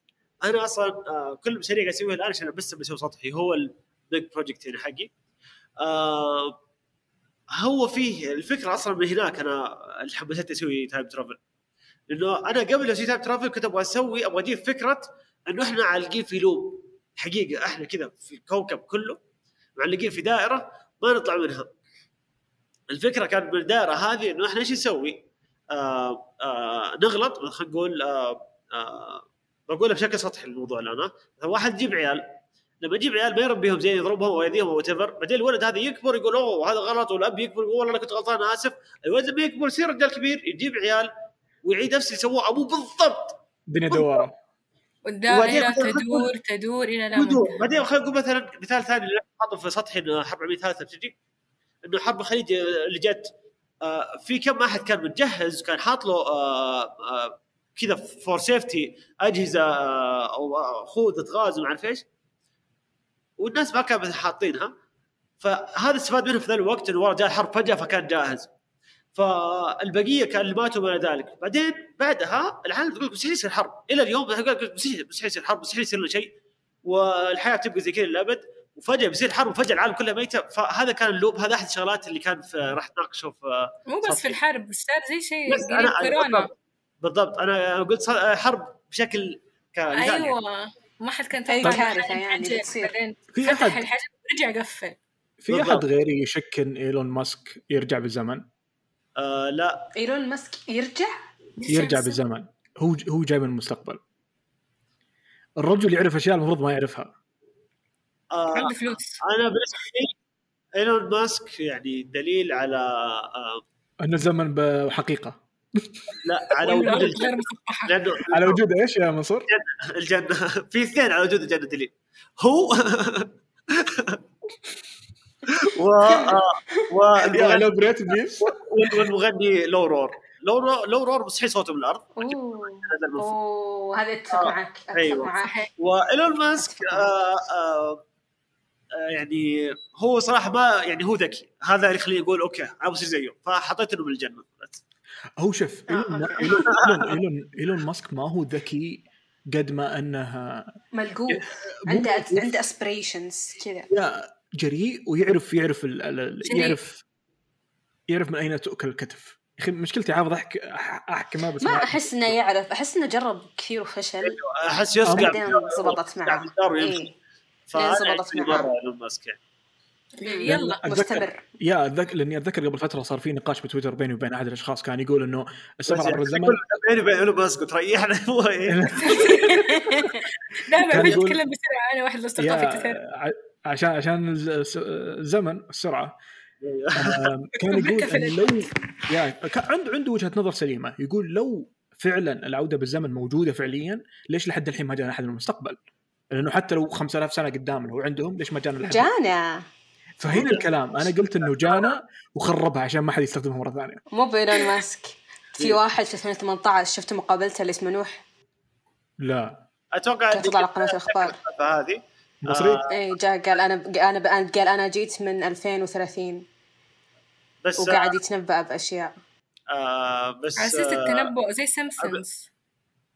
B: أنا أصلا آه كل المشاريع قاعد اسويها الآن عشان بس بسوي سطحي. هو ال big project يعني حقي. آه هو فيه الفكرة أصلا من هناك أنا اللي حبيت أسوي time travel لأنه أنا قبل أسوي time travel كنت أبغى أسوي أبغى أجيب فكرة إنه إحنا عالقين في loop حقيقة إحنا كذا في الكوكب كله معلقين في دائرة ما نطلع منها الفكرة كانت من الدائره هذه إنه إحنا إيش نسوي؟ آه آه نغلط خلينا نقول آه آه بقولها بشكل سطحي الموضوع الآن؟ مثلا واحد يجيب عيال لما يجيب عيال ما يربيهم زين يضربهم أو يأذيهم أو whatever بعدين الولد هذا يكبر يقول أوه هذا غلط والأب يكبر يقول والله أنا كنت غلطان آسف الولد لما يكبر يصير رجال كبير يجيب عيال ويعيد نفس اللي سووه أبوه بالضبط
A: الدنيا دواره
C: والدائرة
B: وبعدين-
C: تدور تدور إلى لا منتهى
B: بعدين خلينا نقول مثلا مثال ثاني اللي حاطه في سطحي إنه حرب العالميه الثالثة بتجي. إنه حرب الخليج اللي جت آه، في كم احد كان متجهز كان حاط له آه، آه، كذا فور سيفتي أجهزة أو خوذة غاز وما أعرف إيش. والناس ما كانوا حاطينها. فهذا استفاد منه في ذا الوقت إنه والله جاء الحرب فجأة فكان جاهز. فالبقية كان اللي ماتوا ما ذلك. بعدين بعدها العالم تقول لك مستحيل يصير حرب. إلى اليوم يقول لك مستحيل مستحيل يصير حرب مستحيل يصير لنا شيء. والحياة تبقى زي كذا للأبد. وفجأة بيصير حرب وفجأة العالم كله ميتة. فهذا كان اللوب. هذا أحد الشغلات اللي كان في راح نناقشه في
C: مو بس في
B: سطحي.
C: الحرب صار زي شيء كورونا.
B: بالضبط. أنا أنا قلت صار- حرب بشكل كمثال يعني.
C: أيوه. ما حد كان
D: أي
C: يتوقع
D: كارثة
C: الحاجة
D: يعني بتصير.
C: بعدين
A: في
C: فتح
A: أحد-
C: الحجم ورجع قفل.
A: في. أحد غيري يشك ان إيلون ماسك يرجع بالزمن؟
B: آه لا.
D: إيلون ماسك يرجع؟
A: يرجع بالزمن. هو هو جاي من المستقبل. الرجل يعرف أشياء المفروض ما يعرفها.
B: آه
C: عنده فلوس.
B: أنا بالنسبة لي إيلون ماسك يعني دليل على آه
A: أن الزمن بحقيقة.
B: لا على وجود الجنة.
A: على وجود إيش يا منصور؟
B: الجنة. في اثنين على وجود الجنة دليل. هو و آه،
A: يا
B: والمغني لورور. لورور لورور مستحيل صوته من الأرض
D: أوه. هذا اتفق
B: آه،
D: معك أتفق
B: أيوة.
D: معك.
B: وإيلون ماسك آه آه يعني هو صراحة ما يعني هو ذكي. هذا اللي يخليني أقول أوكي أبغى اصير زيه. فحطيت إنه من الجنه بس.
A: هو شوف
D: إيلون.
A: ايلون ايلون ماسك ما هو ذكي قد ما انه
D: ملقوف
A: مو
D: عنده. عنده inspirations كذا.
A: جريء ويعرف يعرف ال- ال- ال-
C: جريء.
A: يعرف يعرف من أين تؤكل الكتف. يا أخي مشكلتي حافظ احكي ما بس
D: ما أحس إنه يعرف. أحس إنه جرب كثير وفشل.
B: أحس يصقع
D: بعدين زبطت معه. إيه.
B: فهذا
D: زبطت
B: يعني. يعني
C: يلا
A: أتذكر-
D: مستمر.
A: يا أتذكر لأني أتذكر قبل فترة صار في نقاش بتويتر بيني وبين أحد الأشخاص كان يقول إنه السفر عبر
B: يعني
A: الزمن
B: بيني وبين إيلون ماسك إيه.
C: دائما بتكلم بسرعة. أنا واحد الاصدقاء في تويتر
A: يا ع- عشان عشان الز- الزمن السرعة. آم، كان يقول لو كان عنده عنده وجهة نظر سليمة. يقول لو فعلا العودة بالزمن موجودة فعليا ليش لحد الحين ما جانا احد من المستقبل؟ لأنه حتى لو 5000 سنة قدام لو عندهم ليش ما جانا لحد
D: جانا.
A: فهنا الكلام. أنا قلت إنه جانا وخربها عشان ما حد يستخدمها مرة ثانية.
D: مو بإيلون ماسك. في واحد في 2018 شفت مقابلته اللي اسمه نوح؟
A: لا.
D: أتوقع تطلع على قناة الأخبار؟
B: هذه.
A: مصري؟
B: آه،
D: اي جاء قال أنا أنا أنا قال أنا جيت من 2030
B: بس
D: وقاعد يتنبأ بأشياء.
B: آه بس
C: على أساس
B: آه
C: التنبؤ زي سيمبسونز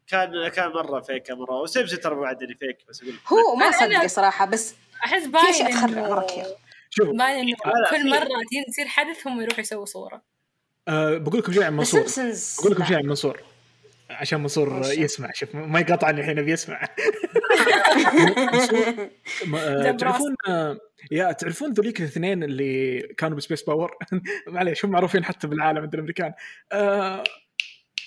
B: كان كان مرة fake مره وسيمسون ترى بعد اللي fake بس أقول
D: هو ما صدق صراحة بس
C: أحس
D: في
C: باين
D: اشياء تخرع
C: إنه
D: مره كثير
A: شوف
C: باين
B: لا،
C: كل
B: في-
C: مرة يصير حدث هم يروحوا يسووا صورة.
A: أه بقول لكم شيء عن منصور. بقول لكم. شيء عن منصور. عشان منصور؟ يسمع. شوف ما يقاطعني الحين بيسمع آه، تعرفون آه، يا تعرفون ذوليك الاثنين اللي كانوا ب Space Power؟ معليش هم معروفين حتى بالعالم عند الأمريكان. آه،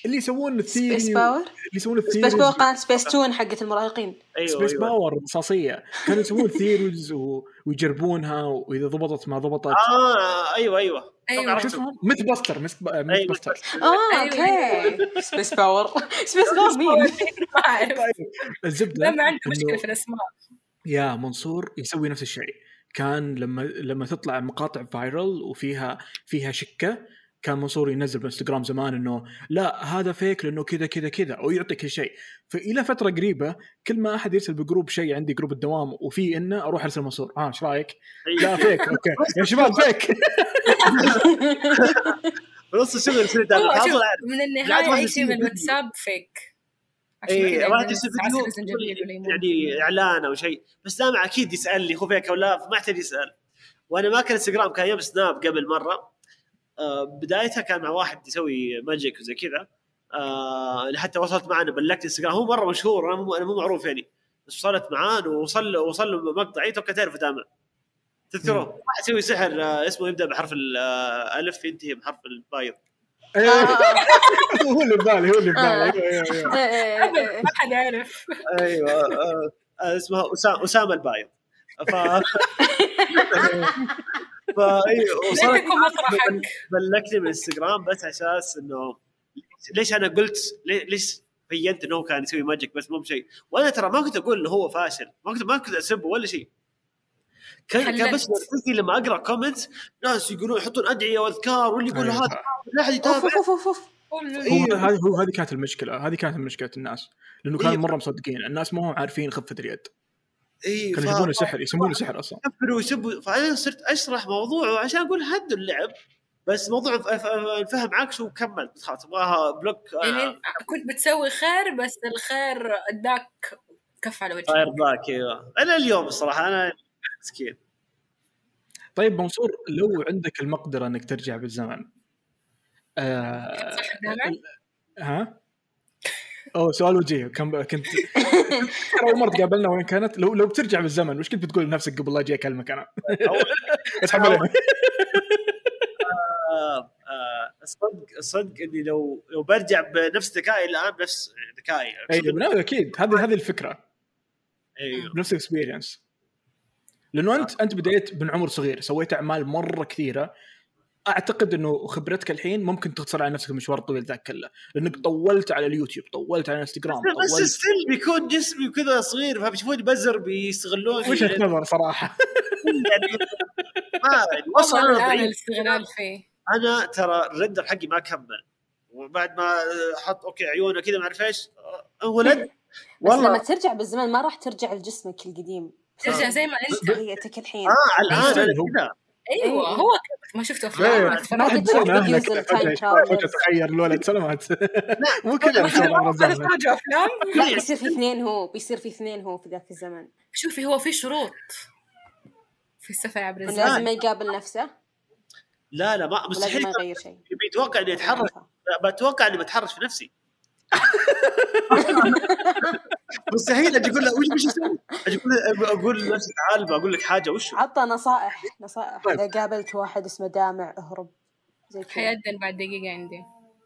A: اللي يسوون الثيري
D: سبيس باور؟
A: اللي يسوون الثيري
D: سبيس باور قناة سبيس تون حقت المراهقين.
B: أيوه
A: سبيس
B: أيوه.
A: باور رصاصية. كانوا يسوون ثيريز و... ويجربونها وإذا ضبطت ما ضبطت.
B: آه أيوه أيوه.
C: أيوة.
B: أتوقع
A: شو. اسمه؟ ميث باستر ميث
B: أيوه
A: باستر
D: آه
C: أيوة،
D: أوكي سبيس باور سبيس باور مين؟
C: ما أعرف
A: طيب الزبدة
C: لا ما عندي مشكلة
A: إنه
C: في الأسماء
A: يا منصور يسوي نفس الشيء كان لما لما تطلع مقاطع فايرل وفيها فيها شكة كان منصور ينزل بالانستغرام زمان إنه لا هذا fake لأنه كذا كذا كذا أو يعطي كل شيء. فإلى فترة قريبة كل ما أحد يرسل بجروب شيء عندي جروب الدوام وفي إنه أروح أرسل منصور. ها إيش رأيك؟ لا fake okay. يا شباب fake
B: نص الشغل يصير.
C: من
B: النهاية
C: أي شيء من الواتساب fake
B: اي واحد يصير
C: عسل
B: فيديو
C: والليمون.
B: يعني إعلان أو شيء. بس دائما أكيد يسألني هو fake أو لا فما يحتاج يسأل. وأنا ما كان إنستغرام كان يوم سناب قبل مرة. آه بدايتها كان مع واحد يسوي magic وزي كذا. آه حتى وصلت معنا بلكت إنستغرام هو مرة مشهور أنا مو أنا مو معروف يعني. بس وصلت معاه ووصل وصل له مقطع. إي توقع تعرفه دائما تذكروه واحد يسوي سحر آه اسمه يبدأ بحرف الالف ينتهي بحرف البايض.
A: إيه. هو اللي ببالي هو اللي ببالي
D: آه.
A: أيوة، أيوة، أيوة.
D: إيه، إيه،.
C: ما حد يعرف.
B: أيوه آه، آه، اسمها اسامه أسامة البايض. ف فا أيوه وصلت بلكني من إنستغرام بس على أساس إنه ليش أنا قلت لي- ليش بينت إنه هو كان يسوي magic بس مو بشيء وأنا ترى ما كنت أقول إنه هو فاشل ما كنت ما كنت أسبه ولا شيء كان كان بس لما أقرأ comments ناس يقولون يحطون أدعية وأذكار واللي يقول
A: أيوة.
B: هذا لا أحد
D: أوف
B: يتابع
D: أوف أوف أوف.
A: هو هذه هو هذه كانت المشكلة هذه كانت مشكله الناس لأنه كانوا
B: إيه.
A: مرة مصدقين الناس ما هم عارفين خفة اليد.
B: اي
A: كانوا يسمونه سحر يسمونه سحر أصلا.
B: يكفروا ويسبوا فانا صرت أشرح موضوعه عشان أقول هدوا اللعب بس موضوع انفهم عكس وكمل خلاص تبغاها block آه،
C: يعني كنت بتسوي خير بس الخير اداك كف على وجهك.
B: block إيوه. أنا اليوم الصراحة أنا مسكين.
A: طيب منصور لو عندك المقدرة إنك ترجع بالزمن آه؟ ها؟ أوه سؤال وجيه. كم كنت أول مرة تقابلنا وين كانت؟ لو لو بترجع بالزمن وش كنت بتقول لنفسك قبل لا أجي اكلمك أنا؟ اسحب علينا.
B: آه، آه، الصدق الصدق إني لو لو برجع بنفس ذكائي الان بنفس ذكائي.
A: أيوه أكيد. هذه هذه الفكرة.
B: أيوه.
A: بنفس ال experience لأنه انت أنت بديت من عمر صغير. سويت أعمال مرة كثيرة. أعتقد إنه خبرتك الحين ممكن تختصر على نفسك المشوار الطويل ذاك كله لأنك طولت على اليوتيوب طولت على الإنستغرام
B: بس
A: طولت.
B: still بيكون جسمي وكذا صغير فبيشوفوني بزر بيستغلوني.
A: وجهة نظر صراحة؟
B: يعني ما وصل
C: والله
B: أنا
C: الاستغلال فيه.
B: أنا ترى ال render حقي ما كمل. وبعد ما حط okay عيونه كذا ما أعرف إيش. ولد
D: بس لما
B: والله
D: ترجع بالزمن ما راح ترجع لجسمك القديم.
C: ترجع زي ما أنت.
D: شخصيتك الحين.
B: آه الآن أنا
A: هو-
B: كذا.
C: أيوه.
D: إيه.
C: هو كذا ما شفته. افلام
D: ترافلرز
A: تغير الولد سلامات مو كذا.
C: تفرجوا افلام
D: لا بيصير في اثنين هو بيصير في اثنين هو في ذاك الزمن.
C: شوفي هو في شروط في السفر عبر الزمن
D: لازم ما يقابل نفسه؟
B: لا لا ما مستحيل
D: يغير شيء.
B: بيتوقع اني اتحرش لا، بتوقع اني بتحرش في نفسي. مستحيل أجي أقول له وش وش أسوي؟ أجي أقول أقول لنفسي تعال بقول لك حاجة وش؟
D: عطى نصائح نصائح.
A: طيب.
D: إذا قابلت واحد اسمه دامع اهرب. زي كذا.
C: حيأذن بعد دقيقة عندي.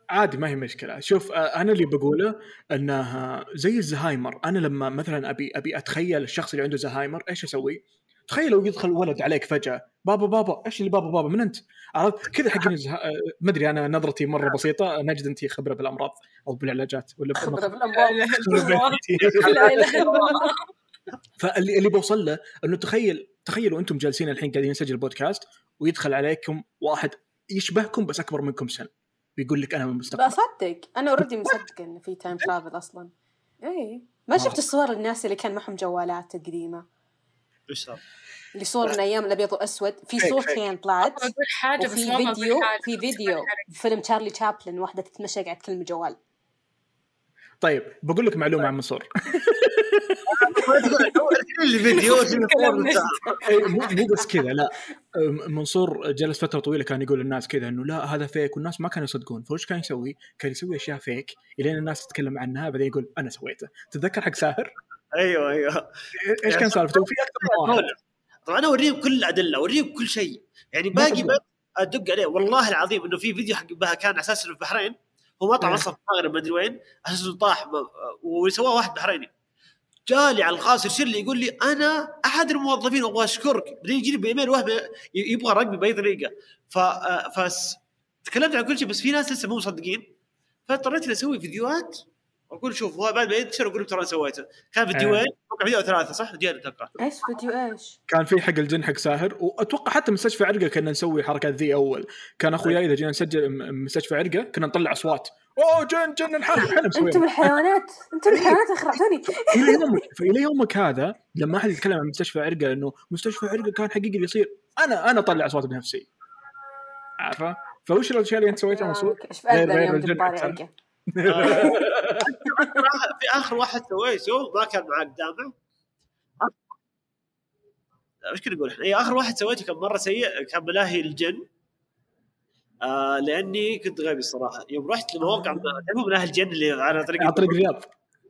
A: عادي ما هي مشكلة. شوف أنا اللي بقوله إنه زي الزهايمر. أنا لما مثلا ابي أبي أتخيل الشخص اللي عنده زهايمر إيش أسوي؟ تخيل لو يدخل ولد عليك فجأة بابا بابا إيش اللي بابا بابا من أنت؟ عرفت؟ كذا الزها... آه، ما أدري أنا نظرتي مرة بسيطة نجد انت خبرة بالأمراض أو بالعلاجات ولا بالمخ-
C: بالأمراض.
A: فاللي اللي بوصل له إنه تخيل تخيلوا أنتم جالسين الحين قاعدين نسجل بودكاست ويدخل عليكم واحد يشبهكم بس أكبر منكم سن. بيقول لك أنا من المستقبل
D: بصدق أنا already مصدقه انه في time travel أصلا. اي ما شفت الصور الناس اللي كان معهم جوالات قديمه
B: وش صار؟
D: اللي صور من أيام الأبيض والأسود. في
A: fake-
D: صورتين طلعت.
C: أقول حاجة بس
D: وفي فيديو. في فيديو فيلم تشارلي تشابلن واحدة تتمشى قاعد تكلم الجوال
A: طيب بقول لك معلومة عن منصور.
B: الفيديو
A: إيه، مو مو بس كذا لا. منصور جلس فترة طويلة كان يقول للناس كذا إنه لا هذا فيك والناس ما كانوا يصدقون. فوش كان يسوي؟ كان يسوي أشياء فيك إلين الناس تتكلم عنها بعدين يقول أنا سويته. تتذكر حق ساهر؟
B: أيوه أيوه.
A: إيش كان سالفته؟ وفي أكثر من واحد.
B: طبعا أنا اوريهم كل الأدلة اوريهم كل شيء. يعني باقي أدق عليه. والله العظيم إنه في فيديو حق بها كان أساسا في البحرين. هو مطعم
A: إيه.
B: أصلا في المغرب ما أدري وين. أساسا طاح وسواه واحد بحريني. جالي على الخاص يرسل لي يقول لي أنا أحد الموظفين أبغى أشكرك. بعدين يجيني بإيميل وهم ي- يبغى رقمي بأي طريقة. ف آه، فس تكلمت عن كل شيء بس في ناس لسه مو مصدقين. فاضطريت أسوي فيديوهات أقول شوف هو بعد ما ينتشر أقول لهم ترى أنا سويته؟ كان فيديوين أتوقع فيديو أو ثلاثة صح؟ فيديوين أتوقع
D: إيش؟ فيديو إيش؟
A: كان في حق الجن حق ساهر وأتوقع حتى مستشفى عرقة كنا نسوي حركات ذي أول. كان اخوياي إذا جينا نسجل م- مستشفى عرقة كنا نطلع أصوات. أوه جن جن نحارب
D: إحنا
A: أنتم
D: الحيوانات أنتم الحيوانات أخرعتوني.
A: إلى يومك فإلى يومك هذا لما أحد يتكلم عن مستشفى عرقة إنه مستشفى عرقة كان حقيقي يصير أنا أنا أطلع أصوات بنفسي. عارفة؟ فوش الأشياء اللي أنت سويتها مسعود؟
D: إيش في
A: غير- غير الجن
B: في آخر واحد سويته ما كان معك دامع إيش كنا نقول إحنا؟ اي آخر واحد سويته كان مرة سيء كان ملاهي الجن. آه لأني كنت غبي الصراحة. يوم رحت لمواقع تعرفون ملاهي الجن اللي على طريق
A: على طريق الرياض.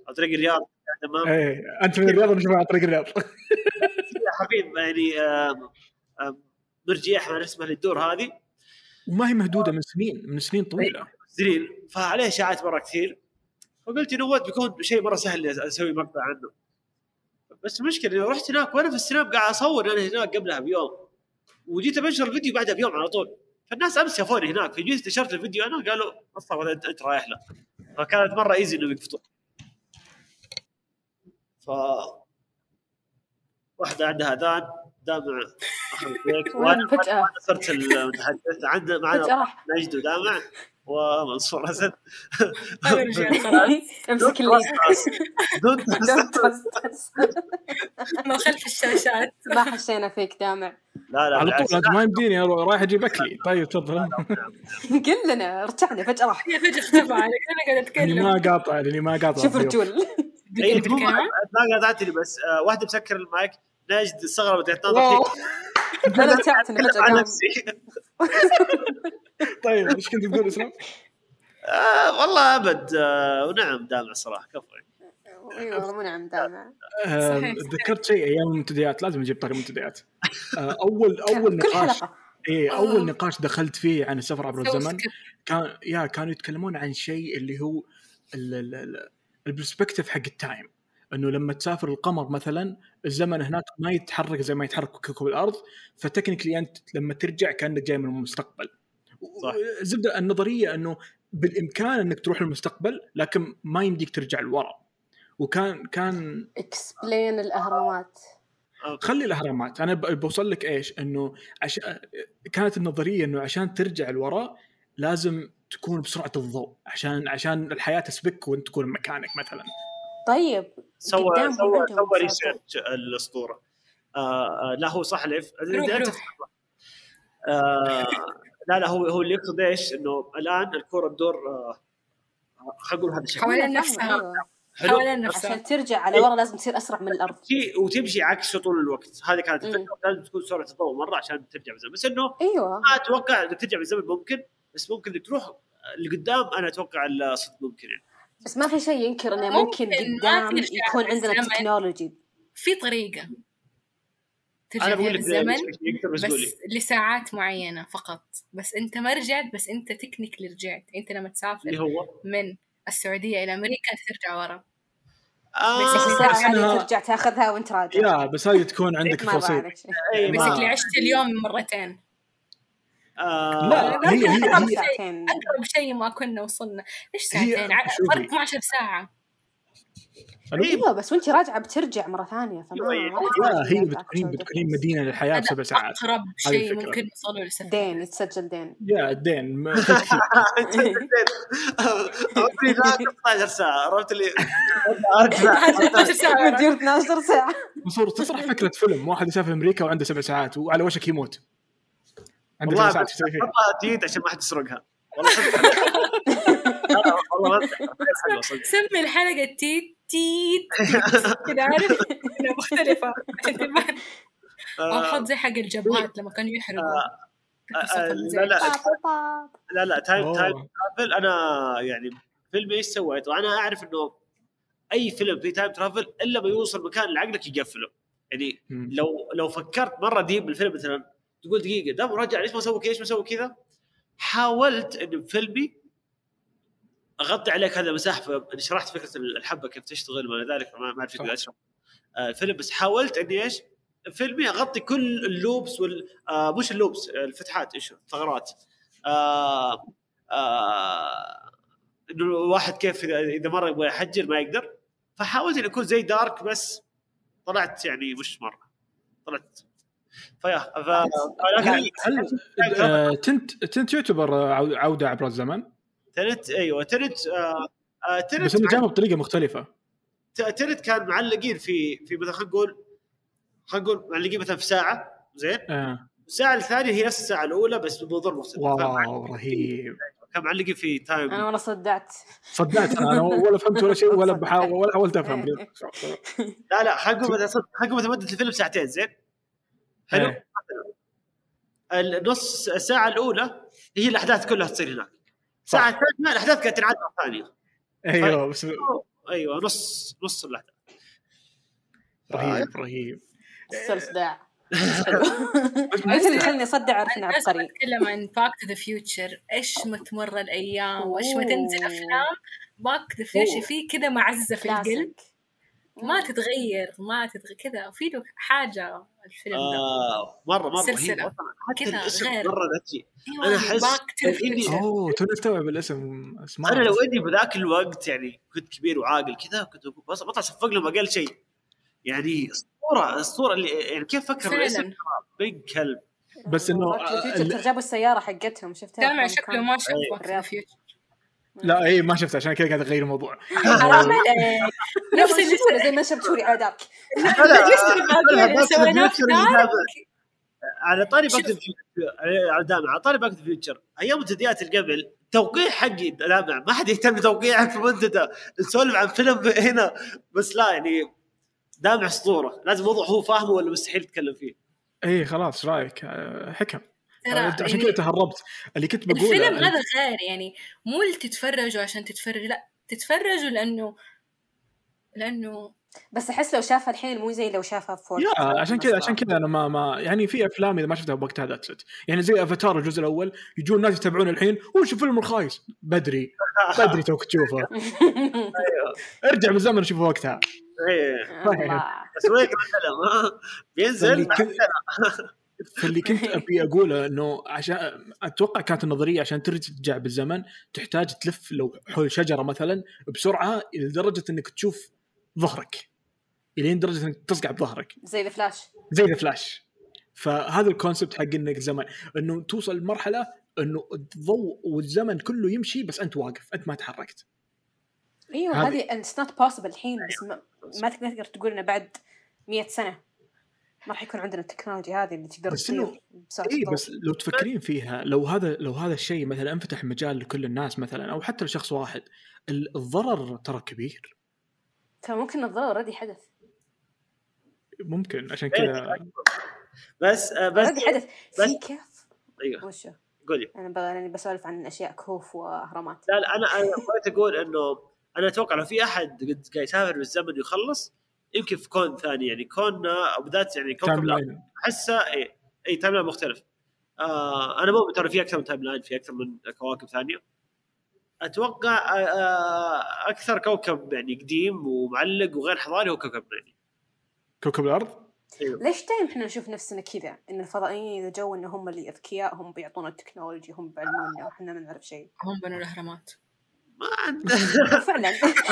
B: على طريق الرياض. تمام.
A: إيه أنت من الرياض ونشوفها على طريق الرياض.
B: يا حبيب يعني آم، آم، مرجيح ما اسمها للدور هذه.
A: وما هي مهدودة من سنين من سنين طويلة.
B: سنين فعليه اشاعات مره كثير. فقلت انه وات بيكون شيء مرة سهل أسوي مقطع عنه. بس المشكلة اني رحت هناك وأنا في السناب قاعد أصور أنا هناك قبلها بيوم. وجيت بنشر الفيديو بعدها بيوم على طول. فالناس أمس شافوني هناك فجيت نشرت الفيديو أنا قالوا أصلا انت, أنت رايح له. فكانت مرة easy انه يقفطوا ف واحدة عندها اذان دامع بريك
D: وين؟ وأنا؟
B: وأنا صرت المتحدث. عندنا معنا نجد ودامع. ومنصور اسد
D: أمسك us.
C: ما خلف الشاشات.
D: ما حسينا فيك دامع.
B: لا لا
A: على طول ما يمديني أروح- رايح أجيب أكلي. طيب تفضل.
D: قل لنا رجعنا فجأة راح.
C: هي فجأة اختفى عليك. أنا قاعد أتكلم.
A: ما قاطع اللي ما قاطع.
D: شوف
A: الضيوف.
D: رجول.
C: الكلام
B: ما قاطعتني بس آه، واحدة مسكر المايك ناجد استغربت فيك.
D: أنا
B: على
D: قام
B: نفسي
A: طيب إيش كنت تقول اسلام؟
B: آه والله أبد آه ونعم دامع صراحة كفو
D: اي والله مو نعم دامع
A: آه،
C: صحيح.
A: تذكرت شيء أيام المنتديات لازم أجيب طاري منتديات آه، أول
D: أول
A: نقاش إيه
C: آه.
A: أول نقاش دخلت فيه عن السفر عبر الزمن. كان يا كانوا يتكلمون عن شيء اللي هو ال perspective حق ال time إنه لما تسافر القمر مثلا الزمن هناك ما يتحرك زي ما يتحرك كوكب الأرض ف technically أنت لما ترجع كأنك جاي من المستقبل.
B: صح.
A: الزبده النظرية إنه بالإمكان إنك تروح للمستقبل لكن ما يمديك ترجع لورا. وكان كان
D: explain الأهرامات.
A: خلي الأهرامات. أنا بوصل لك إيش؟ إنه عش... كانت النظرية إنه عشان ترجع لورا لازم تكون بسرعة الضوء عشان عشان الحياة تسبك وأنت تكون مكانك مثلا.
D: طيب
B: سوى سوى سوى. ريسيرش الأسطورة. آه آه لا هو صح
C: روح
B: آه لا لا هو هو اللي يقصد إيش إنه الآن الكره تدور آه خلينا نقول هذا الشكل.
C: حوالين نفسها. حوالين نفسها.
D: عشان ترجع على ورا لازم تصير أسرع من الأرض.
B: تمشي وتمشي عكسه طول الوقت. هذه كانت. الفكرة. لازم تكون سرعة الضوء مرة عشان ترجع بالزمن. بس إنه
D: أيوه.
B: ما أتوقع إنك ترجع بالزمن ممكن بس ممكن إنك تروح لقدام. أنا أتوقع الصدق ممكن يعني.
D: بس ما في شيء ينكر إنه
C: ممكن
D: قدام
C: ترجع
D: يكون عندنا. technology.
C: في طريقة ترجع
B: أنا
C: فيها
B: بقول لك بس
C: بس لساعات معينة فقط. بس أنت ما رجعت بس أنت technically رجعت. أنت لما
B: اللي
C: تسافر
B: هو؟
C: من السعودية إلى أمريكا ترجع ورا.
B: آه
D: بس
A: إنها-
D: هذه ترجع تاخذها وأنت راجع.
A: yeah بس هذه تكون عندك
B: أي ما-
C: بس عشت اليوم مرتين.
B: آه
A: لا هي هي
C: أقرب
A: هي.
C: شيء
D: ساعتين
C: أقرب شيء ما كنا وصلنا. ليش ساعتين. فرق 12 ساعة.
D: أيوه بس وانت راجعة بترجع مرة ثانية فما
A: لا هي بتكونين بتكونين. مدينة للحياة بسبع ساعات. هذه
C: شيء. ممكن نوصله للسفر
D: دين يتسجل دين.
A: يا الدين.
B: عمري لا 12 ساعة. عرفت اللي أرجع.
C: 12 ساعة.
D: مدير 12 ساعة.
A: منصور تطرح فكرة فيلم واحد يسافر أمريكا وعنده سبع ساعات وعلى وشك يموت.
B: والله
A: فيها؟
B: تيت عشان ما حد يسرقها والله.
C: سمي الحلقة تيت تيت. كذا عارف أو
B: آه،
C: حط زي حق الجبهات لما كانوا يحرقوا
B: آه،
C: صوتهم
B: لا لا. لا لا
A: time.
B: time travel أنا يعني فيلم إيش سويت وأنا أعرف إنه أي فيلم فيه time travel إلا ما يوصل مكان اللي عقلك يقفله يعني. لو لو فكرت مرة deep بالفيلم مثلا تقول دقيقة ده مرجع ليش ما سوى كذا ليش ما سوى كذا؟ حاولت انه بفيلمي أغطي عليك هذا المساحة فاني شرحت فكرة الحبة كيف تشتغل وما ذلك ما اعرف أقدر اشرح آه، الفيلم بس حاولت إني إيش؟ فيلمي أغطي كل ال loops وال آه مش ال loops الفتحات إيش الثغرات. آه آه إنه الواحد كيف إذا مرة يبغى يحجر ما يقدر. فحاولت إني أكون زي دارك بس طلعت يعني مش مرة. طلعت فيا
A: هل آه، تنت تنت يعتبر عو- عودة عبر الزمن؟
B: تنت أيوه تنت آه آه تنت
A: بس إنه جابه بطريقة
B: مختلفة. تنت كان معلقين في في مثلا خلينا نقول خلينا نقول معلقين مثلا في ساعة زين؟
A: آه.
B: الساعة الثانية هي نفس الساعة الأولى بس بمنظور مختلف.
A: واو رهيب.
B: كان معلقين في تايم
D: أنا والله صدعت.
A: صدقت أنا أنا ولا فهمت ولا شيء ولا بحاول ولا حاولت أفهم.
B: لا لا خلينا نقول مثلا صدق خلينا نقول مثلا مدة الفيلم ساعتين زين؟ حلو؟
A: إيه.
B: النص الساعة الأولى هي الأحداث كلها تصير هناك. الساعة الثانية الأحداث قاعدة تنعاد مرة ثانية.
A: أيوه بس
B: أيوه نص نص الأحداث.
A: رهيب رهيب.
D: صار صداع. بس اللي خلني أصدع
C: الناس
D: عبقري
C: بتتكلم عن Back to the Future إيش ما تمر الأيام؟ وإيش ما تنزل. أفلام Back to the Future في كذا معزة في القلب. ما تتغير ما تتغير كذا في له حاجة الفيلم ده.
B: آه مرة مرة حتى
C: كذا
B: الاسم
C: غير. مرة to the
B: إني-
C: Future
A: أوه توي استوعب الاسم اسمه
B: أنا لو إني بذاك الوقت يعني كنت كبير وعاقل كذا كنت بس بطلع اصفق لهم أقل شيء. يعني اسطوره اسطوره اللي يعني كيف فكر
C: فعلاً.
B: الاسم بيج كلب.
A: بس
D: فيوتشر جابوا السيارة حقتهم شفتها؟
C: سامع شكله. ما شاف
A: لا اي ما شفته عشان كذا قاعد أغير الموضوع.
C: حرام عليك. نفس اللي
D: زي ما شفتوا لي على
C: دارك
B: على طاري باك. على دامع على طاري باك تو فيوتشر أيام منتديات اللي قبل توقيع حقي دامع ما حد يهتم بتوقيعك في منتدى نسولف عن فيلم هنا بس لا يعني دامع أسطورة. لازم موضوع هو فاهمه ولا مستحيل تتكلم فيه.
A: اي خلاص إيش رأيك. آه، حكم.
C: ترى
A: عشان
C: يعني
A: كذا تهربت. اللي كنت بقوله
C: الفيلم هذا غير يعني مو اللي تتفرجوا عشان تتفرجوا لا تتفرجوا لأنه لأنه
D: بس أحس لو شافها الحين مو زي لو شافها في
A: يا عشان كذا عشان كذا أنا ما ما يعني في أفلام إذا ما شفتها بوقتها that's it يعني زي افاتار الجزء الأول يجون الناس يتابعون الحين وش الفيلم الخايس؟ بدري. بدري توك تشوفه. ارجع بالزمن شوفه وقتها.
B: إيه.
D: الله.
B: تسويق الفيلم بينزل
A: فاللي كنت- أبي أقوله إنه عشان أتوقع كانت النظرية عشان ترجع بالزمن تحتاج تلف لو حول شجرة مثلا بسرعة لدرجه إنك تشوف ظهرك إلين درجة إنك تصقع بظهرك.
D: زي الفلاش
A: زي The Flash. فهذا ال concept حق إنك زمن إنه توصل لمرحلة إنه الضوء والزمن كله يمشي بس أنت واقف أنت ما تحركت.
D: إيوه
A: هذه-
D: it's not possible الحين بس ما, ما تقدر تقدر تقول إنه بعد 100 سنة. ما راح يكون عندنا التكنولوجيا هذه اللي تقدر
A: بس
D: بسرعة
A: اي. بس لو تفكرين فيها لو هذا لو هذا الشيء مثلا انفتح مجال لكل الناس مثلا أو حتى لشخص واحد ال- الضرر ترى كبير.
D: ترى ممكن الضرر already حدث.
A: ممكن عشان
B: إيه،
A: كذا.
B: بس آه، بس
D: حدث. في كيف
B: أيوه.
D: وشو
B: قولي.
D: أنا أنا بسولف عن أشياء كهوف وأهرامات.
B: لا لا أنا أنا بغيت أقول إنه أنا أتوقع لو في أحد قد قاعد يسافر بالزمن ويخلص يمكن في كون ثاني يعني كوننا بالذات يعني كوكب time
A: الأرض.
B: line أحسه إي إي timeline مختلف. آه أنا مؤمن ترى في أكثر من timeline في أكثر من كواكب ثانية. أتوقع آه آه أكثر كوكب يعني قديم ومعلق وغير حضاري هو كوكبنا يعني
A: كوكب الأرض؟
D: ليش دايم إحنا نشوف نفسنا كذا؟ إن الفضائيين إذا جو إن هم اللي اذكياء هم بيعطونا التكنولوجيا هم بيعلمونا وحنا ما نعرف شيء.
C: هم بنوا الأهرامات.
B: ما عنده
D: فعلا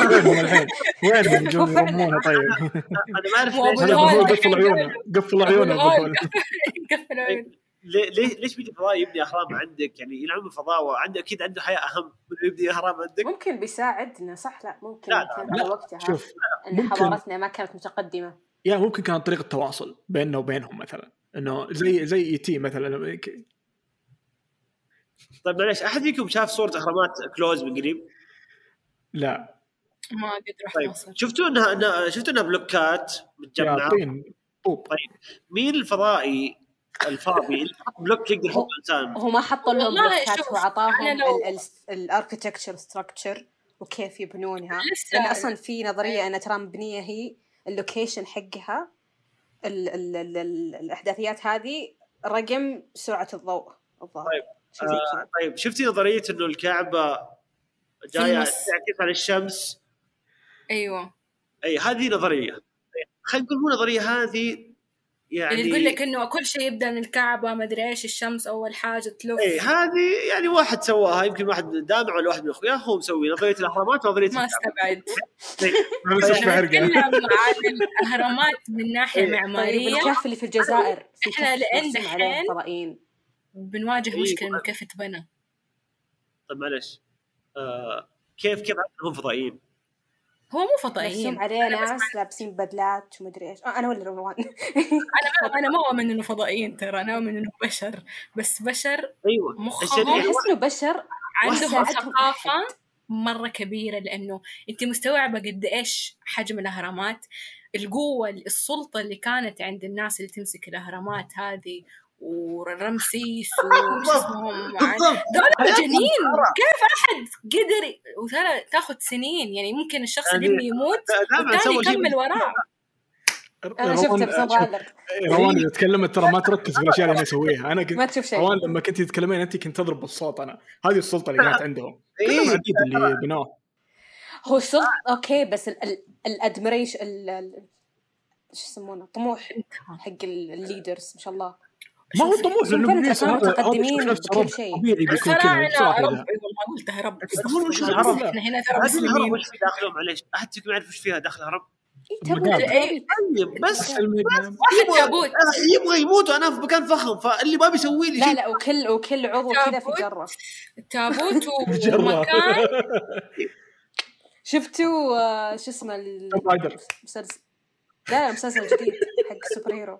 A: وينهم الحين؟ وينهم. يرمونه طيب؟
B: أنا ما
C: أعرف
B: ليش
A: قفل عيونه قفل عيونه.
C: قفل عيونه
B: ليه- ليه- ليش بيجي فضاء يبني أهرام عندك؟ يعني يلعب الفضاء وعنده أكيد عنده حياة أهم من يبني أهرام عندك.
D: ممكن بيساعدنا صح؟ لا ممكن
B: لا، لا،
D: كان على وقتها
A: شوف إن
D: حضارتنا ما كانت متقدمة.
A: yeah ممكن كانت طريقة تواصل بيننا وبينهم مثلا. إنه زي زي ET مثلا.
B: طيب معليش أحد فيكم شاف صورة أهرامات close من قريب؟
A: لا.
C: ما قد رحت
B: طيب
C: مصر
B: شفتوا انها شفتوا إنها بلوكات
A: متجمعة؟ بوب
B: مين الفضائي الفاضي اللي حط بلوك يقدر يحط إنسان؟
D: هو ما حطوا لهم بلوكات
C: شوف،
D: هو عطاهم
C: أنا لو-
D: ال architecture structure وكيف يبنونها. لأن أصلا في نظرية إن ترى مبنية هي ال location حقها ال ال ال ال الأحداثيات هذه رقم سرعة الضوء. الظاهر
B: طيب، آه طيب شفتي نظرية إنه الكعبة
C: جاية.
B: تعكس على الشمس.
C: أيوه.
B: أي هذه نظرية. خلينا نقول مو نظرية هذه يعني
C: اللي يقول لك إنه كل شيء يبدأ من الكعبة ما أدري إيش الشمس أول حاجة تلف.
B: إيه هذه يعني واحد سواها يمكن واحد من دامع ولا واحد من اخوياه هو مسوي نظرية الأهرامات ونظرية
C: ما. استبعد.
A: إحنا
C: نتكلم عن الأهرامات من
B: ناحية.
D: طيب
C: معمارية.
D: الكهف اللي في الجزائر عليه
C: دحين
D: فضائيين
C: بنواجه. مشكلة انه كيف تبنى
B: طيب معلش. آه كيف كيف هم فضائيين؟
C: هو مو فضائيين.
D: عليه ناس لابسين بدلات ومدري إيش. آه أنا ولا روان.
C: أنا ما أنا ما أؤمن إنه فضائيين ترى. أنا أؤمن إنه بشر. بس بشر
B: أيوه.
C: مخهم
D: أحس إنه بشر
C: عندهم
D: أحد.
C: مرة كبيرة لأنه أنت مستوعبة قد إيش حجم الأهرامات. القوة السلطة اللي كانت عند الناس اللي تمسك الأهرامات هذه ورمسيس وش اسمهم
B: بالضبط.
C: دول مجانين. كيف أحد قدر وترى تاخذ سنين؟ يعني ممكن الشخص اللي
B: يعني
C: يموت والثاني يكمل وراه.
D: أنا شفته بس ما بعلق
A: روان اذا تكلمت ترى ما تركز في الأشياء اللي أنا أسويها. أنا كنت
D: ما تشوف شيء.
A: روان لما كنت تتكلمين انت كنت تضرب بالصوت أنا. هذه السلطة اللي كانت عندهم. كلهم
B: إيه.
A: عديد اللي بنوه.
D: هو السلطة أوكي بس ال ambition شو يسمونه؟ الطموح حق ال leaders ما شاء الله.
A: ما هو طموح لأنه
D: متقدمين بكل
A: رب.
D: شيء.
A: طبيعي بيكون كذا بصراحة
C: رب ما قلتها رب الله.
B: الهرم؟
C: إحنا هنا ترى مسلمين
B: وش في داخله معليش أحد فيكم يعرف وش فيها داخل الهرم؟
D: إيه،. إيه،
B: طيب بس
A: المقام.
C: واحد تابوت
B: يبغى يموت وأنا في مكان فخم فاللي ما بيسوي لي
D: لا
B: شيء
D: لا وكل وكل عضو كذا في. جرة
C: تابوت. ومكان
D: شفتوا آه، شو اسمه ال-
A: توم رايدر.
D: مسلسل لا لا مسلسل جديد حق ال
B: superhero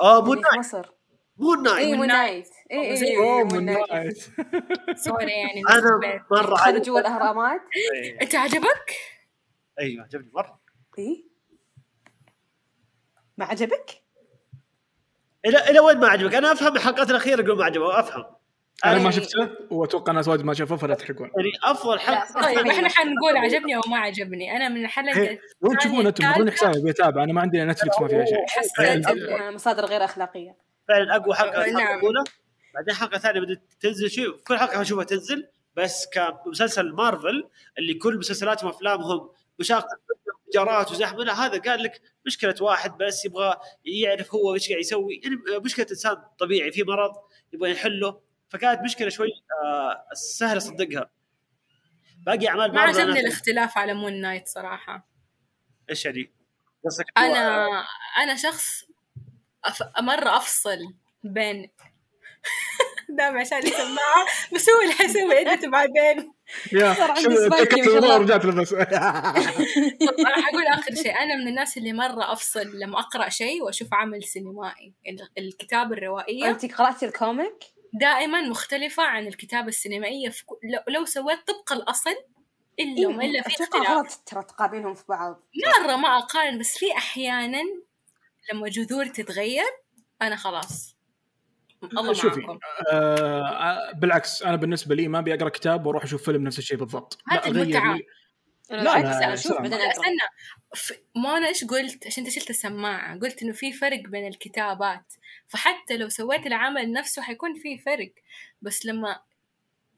B: آه
D: Moon في
B: Knight
D: مصر. Moon
C: إي
D: Knight Moon Moon
C: Knight
D: إي
A: إي
D: Moon
A: Knight
C: sorry يعني
B: أنا
D: مرة
B: عجبني.
D: جوا الأهرامات.
C: أنت عجبك؟
B: أيوه عجبني مرة.
D: اي ما عجبك؟
B: إلى إلى وين ما عجبك؟ أنا أفهم الحلقات الأخيرة يقول ما عجبه أفهم.
A: أنا ما شفته وأتوقع ناس وايد ما شافوه فلا تحرقون.
B: يعني أفضل حلقة.
C: طيب. إحنا حنقول عجبني أو ما عجبني. أنا من
A: الحلقة وين تشوفون أنتم اعطوني حسابي بيتابع أنا ما عندي نتفلكس ما فيها شيء.
C: حسيت.
D: آه، مصادر غير أخلاقية.
B: فعلا أقوى حلقة
C: نعم.
B: الأولى. بعدين حلقة ثانية بدأت تنزل. شيء كل حلقة اشوفها تنزل بس كمسلسل مارفل اللي كل مسلسلاتهم وافلامهم مشاق تجارات وزحمه لا هذا قال لك مشكلة واحد بس يبغى يعرف هو إيش قاعد يسوي. يعني مشكلة إنسان طبيعي في مرض يبغى يحله. فكانت مشكلة شوي آه سهل اصدقها باقي أعمال
C: ما عجبني الاختلاف على مون نايت صراحة
B: إيش يعني؟ قصدك
C: أنا أنا شخص أف... مرة أفصل بين دام عشان سماعه بسوي اللي حسوي اديت بعدين
A: يا. ورجعت لبس
C: أنا حقول آخر شيء أنا من الناس اللي مرة أفصل لما أقرأ شيء وأشوف عمل سينمائي ال- الكتابة الروائية
D: انت قرأتي الكوميك؟
C: دائما مختلفة عن في كل- لو, لو سويت طبق الأصل إلا وما الا في
D: إيه،
C: اختلاف.
D: ترى تقابلهم في بعض.
C: مرة ما أقارن بس في أحيانا لما جذور تتغير أنا خلاص. الله
A: شوفي
C: معكم.
A: آه بالعكس أنا بالنسبة لي ما أبي أقرأ كتاب وأروح أشوف فيلم نفس الشيء بالضبط.
C: هذه.
A: لي-
D: أنا
A: لا،
D: بالعكس أنا
A: أشوف.
D: بعدين
C: استنى ف- ما أنا إيش قلت؟ عشان أنت شلت السماعة. قلت إنه في فرق بين الكتابات. فحتى لو سويت العمل نفسه حيكون في فرق. بس لما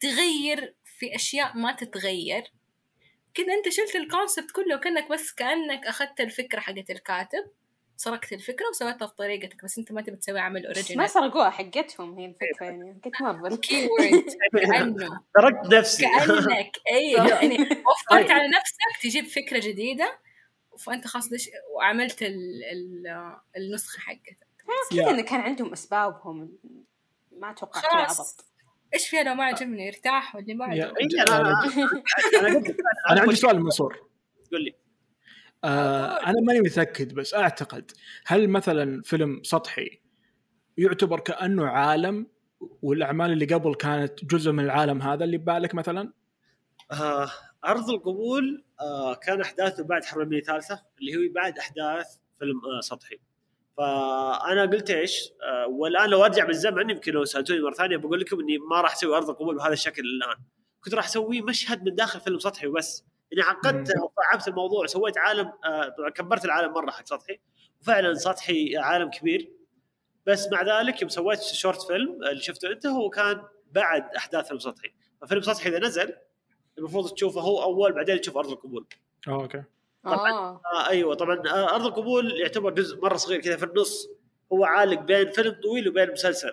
C: تغير في أشياء ما تتغير كذا أنت شلت ال concept كله كانك بس كأنك أخذت الفكرة حقت الكاتب. سرقت الفكرة وسويتها بطريقتك بس أنت ما تبي تسوي عمل
D: ما
C: original
D: سرقوها حقتهم هي الفكرة يعني حقت مارفل
C: keyword كأنه.
B: تركت نفسي.
C: كأنك اي يعني وفرت على نفسك تجيب فكرة جديدة فأنت خلاص دش وعملت ال ال النسخة حقتك.
D: كذا انه كان عندهم أسبابهم ما عبط
C: خلاص. إيش فيها لو ما عجبني؟ ارتاح واللي ما عجبني.
B: إيه، قلت
A: أنا عندي سؤال لمنصور
B: قول لي.
A: آه أنا ماني متأكد بس أعتقد هل مثلا فيلم سطحي يعتبر كأنه عالم والأعمال اللي قبل كانت جزء من العالم هذا اللي ببالك مثلا؟
B: آه ارض القبول آه كان أحداثه بعد حرب العالميه الثالثه اللي هو بعد أحداث فيلم آه سطحي. فأنا قلت إيش آه والآن لو أرجع بالزمن يمكن لو سألتوني مرة ثانية بقول لكم إني ما راح أسوي ارض القبول بهذا الشكل الآن. كنت راح أسوي مشهد من داخل فيلم سطحي وبس. يعني عقدت وصعبت الموضوع سويت عالم آه طبعاً كبرت العالم مرة حق سطحي. وفعلا سطحي عالم كبير. بس مع ذلك يوم سويت short film اللي شفته أنت هو كان بعد أحداث فيلم سطحي. ففيلم سطحي إذا نزل المفروض تشوفه هو أول بعدين تشوف أرض القبول.
A: أوه، أوكي.
B: طبعا
D: آه.
B: آه أيوه طبعا آه أرض القبول يعتبر جزء مرة صغير كذا في النص. هو عالق بين فيلم طويل وبين مسلسل.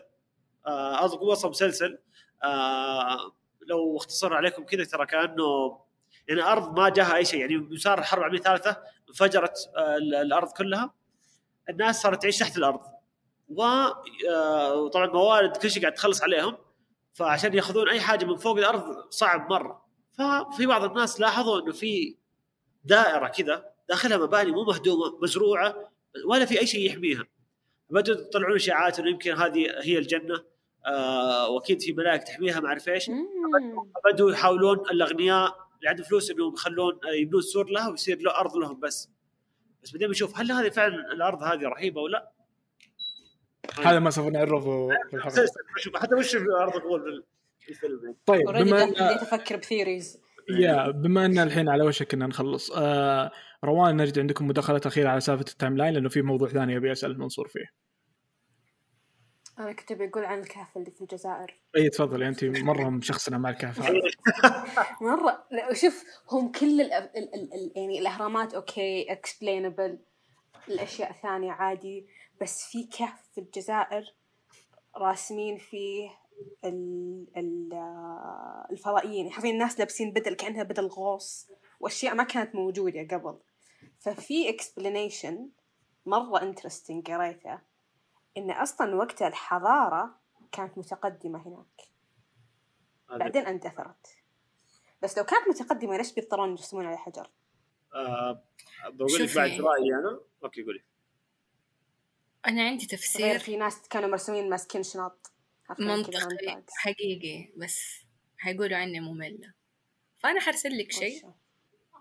B: آه أرض القبول أصلا مسلسل. آه لو اختصر عليكم كذا ترى كأنه يعني ارض ما جاها أي شيء. يعني صار الحرب العالمية الثالثة انفجرت ال- الأرض كلها. الناس صارت تعيش تحت الأرض. آه، وطبعا موارد كل شيء قاعد تخلص عليهم. فعشان يأخذون أي حاجة من فوق الأرض صعب مرة. ففي بعض الناس لاحظوا إنه في دائرة كذا داخلها مباني مو مهدومة مزروعة ولا في أي شيء يحميها. بدوا يطلعون إشاعات إنه يمكن هذه هي الجنة. آه وأكيد في ملائكه تحميها ما أعرف
D: إيش.
B: بدوا يحاولون الأغنياء اللي عندهم فلوس إنهم يخلون آه، يبنون سور لها ويصير له أرض لهم بس. بس بعدين بنشوف هل هذه فعلا الأرض هذه رهيبة ولا لا؟
A: هذا ما سوف نعرفه في
B: الحلقة. حتى وش في ارض القبول في الفيلم يعني.
A: طيب بما
D: بديت
A: ان
D: أفكر ب
A: theories yeah بما أن الحين على وشك ان نخلص آه روان نجد عندكم مداخلات أخيرة على سالفة ال timeline لأنه في موضوع ثاني أبي أسأل منصور فيه.
D: أنا كنت بقول عن الكهف اللي في الجزائر.
A: إي تفضلي أنت مره مشخصنه مع الكهف. هذا
D: مرة. لا شوف هم كل ال ال ال ال يعني الأهرامات أوكي explainable الأشياء الثانية عادي. بس في كهف في الجزائر راسمين فيه ال ال آه، الفضائيين حرفيا الناس لابسين بدل كأنها بدل غوص. وأشياء ما كانت موجودة قبل. ففي explanation مرة interesting قريته. إن أصلا وقتها الحضارة كانت متقدمة هناك. بعدين اندثرت. بس لو كانت متقدمة ليش بيضطرون يرسمون على حجر؟
B: آه بقول لك. بعد رأيي أنا. أوكي قولي.
C: أنا عندي تفسير.
D: في ناس كانوا مرسومين ماسكين شنط.
C: منطقي. حقيقي بس حيقولوا عني مملة. فأنا حرسل لك شيء؟